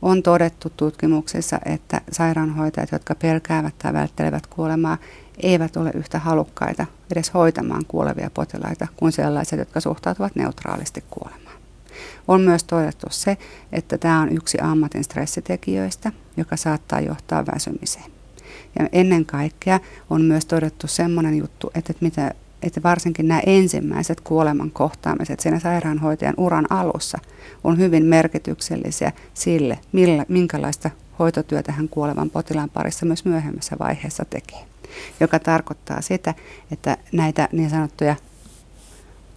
On todettu tutkimuksissa, että sairaanhoitajat, jotka pelkäävät tai välttelevät kuolemaa, eivät ole yhtä halukkaita edes hoitamaan kuolevia potilaita kuin sellaiset, jotka suhtautuvat neutraalisti kuolemaan. On myös todettu se, että tämä on yksi ammatin stressitekijöistä, joka saattaa johtaa väsymiseen. Ja ennen kaikkea on myös todettu sellainen juttu, että mitä että varsinkin nämä ensimmäiset kuoleman kohtaamiset siinä sairaanhoitajan uran alussa on hyvin merkityksellisiä sille, millä, minkälaista hoitotyötä hän kuolevan potilaan parissa myös myöhemmässä vaiheessa tekee. Joka tarkoittaa sitä, että näitä niin sanottuja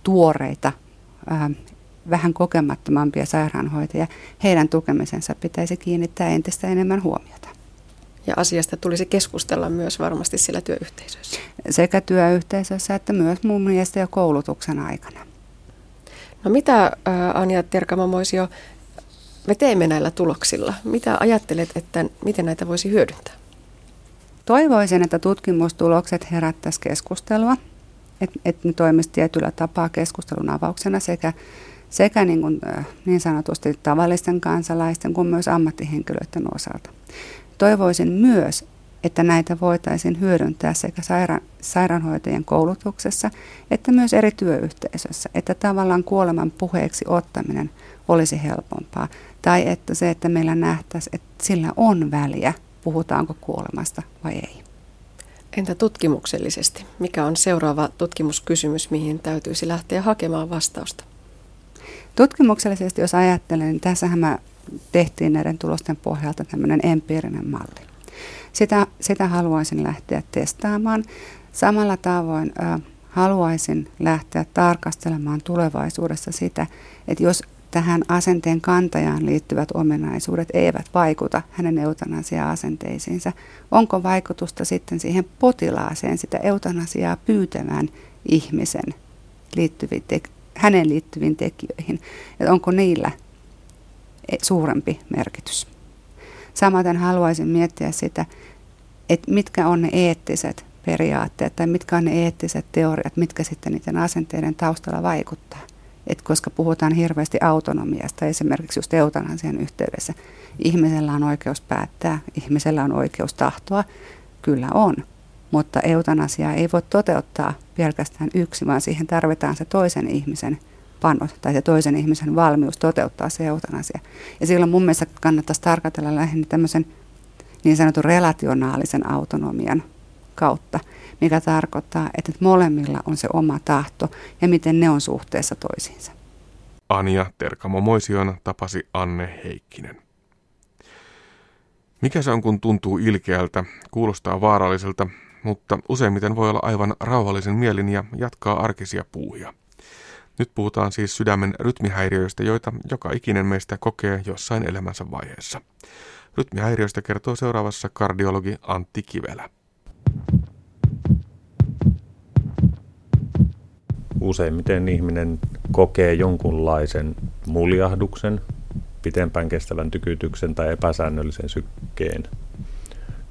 tuoreita, äh, vähän kokemattomampia sairaanhoitajia, heidän tukemisensa pitäisi kiinnittää entistä enemmän huomiota. Ja asiasta tulisi keskustella myös varmasti sillä työyhteisössä. Sekä työyhteisössä että myös mun mielestä jo koulutuksen aikana. No mitä Anja Terkamamoisio me teemme näillä tuloksilla? Mitä ajattelet, että miten näitä voisi hyödyntää? Toivoisin, että tutkimustulokset herättäisi keskustelua, että et ne toimisi tietyllä tapaa keskustelun avauksena sekä, sekä niin, kuin, niin sanotusti tavallisten kansalaisten kuin myös ammattihenkilöiden osalta. Toivoisin myös, että näitä voitaisiin hyödyntää sekä saira- sairaanhoitajien koulutuksessa että myös eri työyhteisössä, että tavallaan kuoleman puheeksi ottaminen olisi helpompaa. Tai että se, että meillä nähtäisiin, että sillä on väliä, puhutaanko kuolemasta vai ei. Entä tutkimuksellisesti? Mikä on seuraava tutkimuskysymys, mihin täytyisi lähteä hakemaan vastausta? Tutkimuksellisesti, jos ajattelen, niin tässähän mä tehtiin näiden tulosten pohjalta tämmöinen empiirinen malli. Sitä, sitä haluaisin lähteä testaamaan. Samalla tavoin ö, haluaisin lähteä tarkastelemaan tulevaisuudessa sitä, että jos tähän asenteen kantajaan liittyvät ominaisuudet eivät vaikuta hänen eutanasia-asenteisiinsa. Onko vaikutusta sitten siihen potilaaseen, sitä eutanasiaa pyytävään ihmisen liittyviin te- hänen liittyviin tekijöihin? Että onko niillä suurempi merkitys? Samaten haluaisin miettiä sitä, että mitkä on ne eettiset periaatteet tai mitkä on ne eettiset teoriat, mitkä sitten niiden asenteiden taustalla vaikuttaa että koska puhutaan hirveästi autonomiasta, esimerkiksi just eutanasian yhteydessä, ihmisellä on oikeus päättää, ihmisellä on oikeus tahtoa, kyllä on, mutta eutanasia ei voi toteuttaa pelkästään yksi, vaan siihen tarvitaan se toisen ihmisen panos tai se toisen ihmisen valmius toteuttaa se eutanasia. Ja silloin mun mielestä kannattaisi tarkastella lähinnä tämmöisen niin sanotun relationaalisen autonomian kautta, mikä tarkoittaa, että molemmilla on se oma tahto ja miten ne on suhteessa toisiinsa. Anja Terkamo-Moision tapasi Anne Heikkinen. Mikä se on, kun tuntuu ilkeältä, kuulostaa vaaralliselta, mutta useimmiten voi olla aivan rauhallisen mielin ja jatkaa arkisia puuhia. Nyt puhutaan siis sydämen rytmihäiriöistä, joita joka ikinen meistä kokee jossain elämänsä vaiheessa. Rytmihäiriöistä kertoo seuraavassa kardiologi Antti Kivelä. Useimmiten ihminen kokee jonkunlaisen muljahduksen, pitempään kestävän tykytyksen tai epäsäännöllisen sykkeen.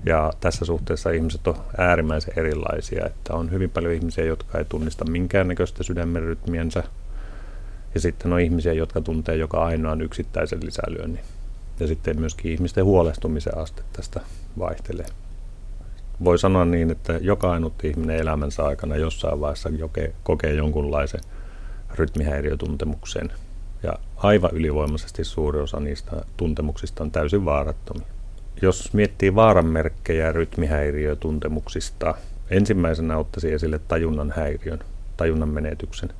Ja tässä suhteessa ihmiset on äärimmäisen erilaisia, että on hyvin paljon ihmisiä, jotka ei tunnista minkäännäköistä sydämen rytmiensä, ja sitten on ihmisiä, jotka tuntee joka ainoan yksittäisen lisälyönnin. Ja sitten myöskin ihmisten huolestumisen aste tästä vaihtelee voi sanoa niin, että joka ainut ihminen elämänsä aikana jossain vaiheessa kokee jonkunlaisen rytmihäiriötuntemuksen. Ja aivan ylivoimaisesti suuri osa niistä tuntemuksista on täysin vaarattomia. Jos miettii vaaranmerkkejä rytmihäiriötuntemuksista, ensimmäisenä ottaisin esille tajunnan häiriön, tajunnan menetyksen.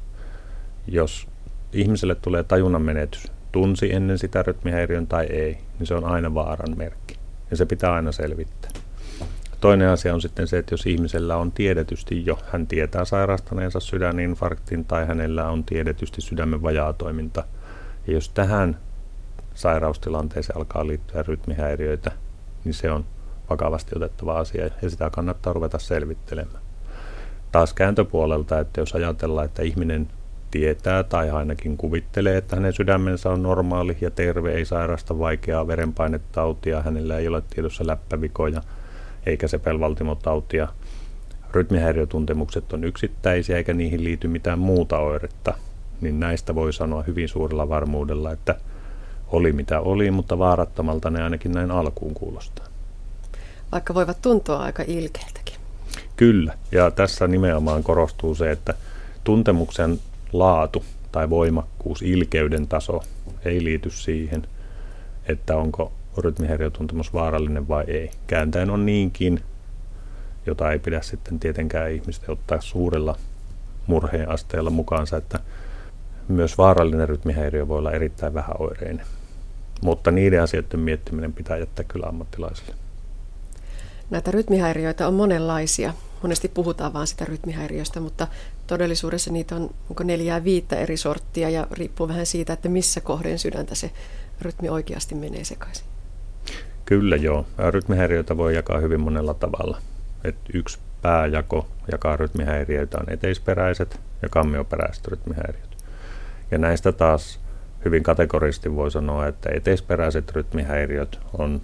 Jos ihmiselle tulee tajunnan menetys, tunsi ennen sitä rytmihäiriön tai ei, niin se on aina vaaran merkki. Ja se pitää aina selvittää. Toinen asia on sitten se, että jos ihmisellä on tiedetysti jo, hän tietää sairastaneensa sydäninfarktin tai hänellä on tiedetysti sydämen vajaatoiminta, ja jos tähän sairaustilanteeseen alkaa liittyä rytmihäiriöitä, niin se on vakavasti otettava asia ja sitä kannattaa ruveta selvittelemään. Taas kääntöpuolelta, että jos ajatellaan, että ihminen tietää tai ainakin kuvittelee, että hänen sydämensä on normaali ja terve, ei sairasta vaikeaa verenpainetautia, hänellä ei ole tiedossa läppävikoja – eikä sepelvaltimotautia. Rytmihäiriötuntemukset on yksittäisiä eikä niihin liity mitään muuta oiretta, niin näistä voi sanoa hyvin suurella varmuudella, että oli mitä oli, mutta vaarattomalta ne ainakin näin alkuun kuulostaa. Vaikka voivat tuntua aika ilkeiltäkin. Kyllä, ja tässä nimenomaan korostuu se, että tuntemuksen laatu tai voimakkuus, ilkeyden taso ei liity siihen, että onko rytmihäiriötuntemus vaarallinen vai ei. Kääntäen on niinkin, jota ei pidä sitten tietenkään ihmisten ottaa suurella murheen asteella mukaansa, että myös vaarallinen rytmihäiriö voi olla erittäin vähäoireinen. Mutta niiden asioiden miettiminen pitää jättää kyllä ammattilaisille. Näitä rytmihäiriöitä on monenlaisia. Monesti puhutaan vain sitä rytmihäiriöstä, mutta todellisuudessa niitä on onko neljää viittä eri sorttia ja riippuu vähän siitä, että missä kohden sydäntä se rytmi oikeasti menee sekaisin. Kyllä joo. Rytmihäiriöitä voi jakaa hyvin monella tavalla. Et yksi pääjako jakaa rytmihäiriöitä on eteisperäiset ja kammioperäiset rytmihäiriöt. Ja näistä taas hyvin kategorisesti voi sanoa, että eteisperäiset rytmihäiriöt on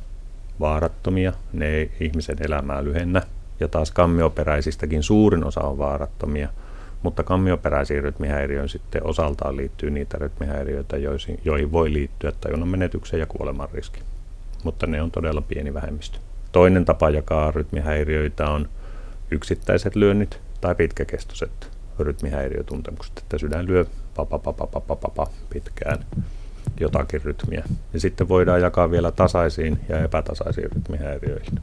vaarattomia, ne ei ihmisen elämää lyhennä. Ja taas kammioperäisistäkin suurin osa on vaarattomia, mutta kammioperäisiin rytmihäiriöihin sitten osaltaan liittyy niitä rytmihäiriöitä, joihin voi liittyä tajunnan menetyksen ja kuoleman riski mutta ne on todella pieni vähemmistö. Toinen tapa jakaa rytmihäiriöitä on yksittäiset lyönnit tai pitkäkestoiset rytmihäiriötuntemukset, että sydän lyö papa, papa, papa, papa, pitkään jotakin rytmiä. Ja sitten voidaan jakaa vielä tasaisiin ja epätasaisiin rytmihäiriöihin.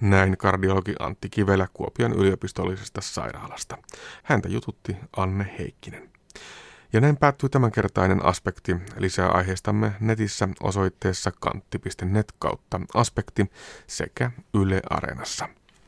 Näin kardiologi Antti Kivelä Kuopion yliopistollisesta sairaalasta. Häntä jututti Anne Heikkinen. Ja näin päättyy tämänkertainen aspekti. Lisää aiheistamme netissä osoitteessa kantti.net kautta aspekti sekä Yle Areenassa.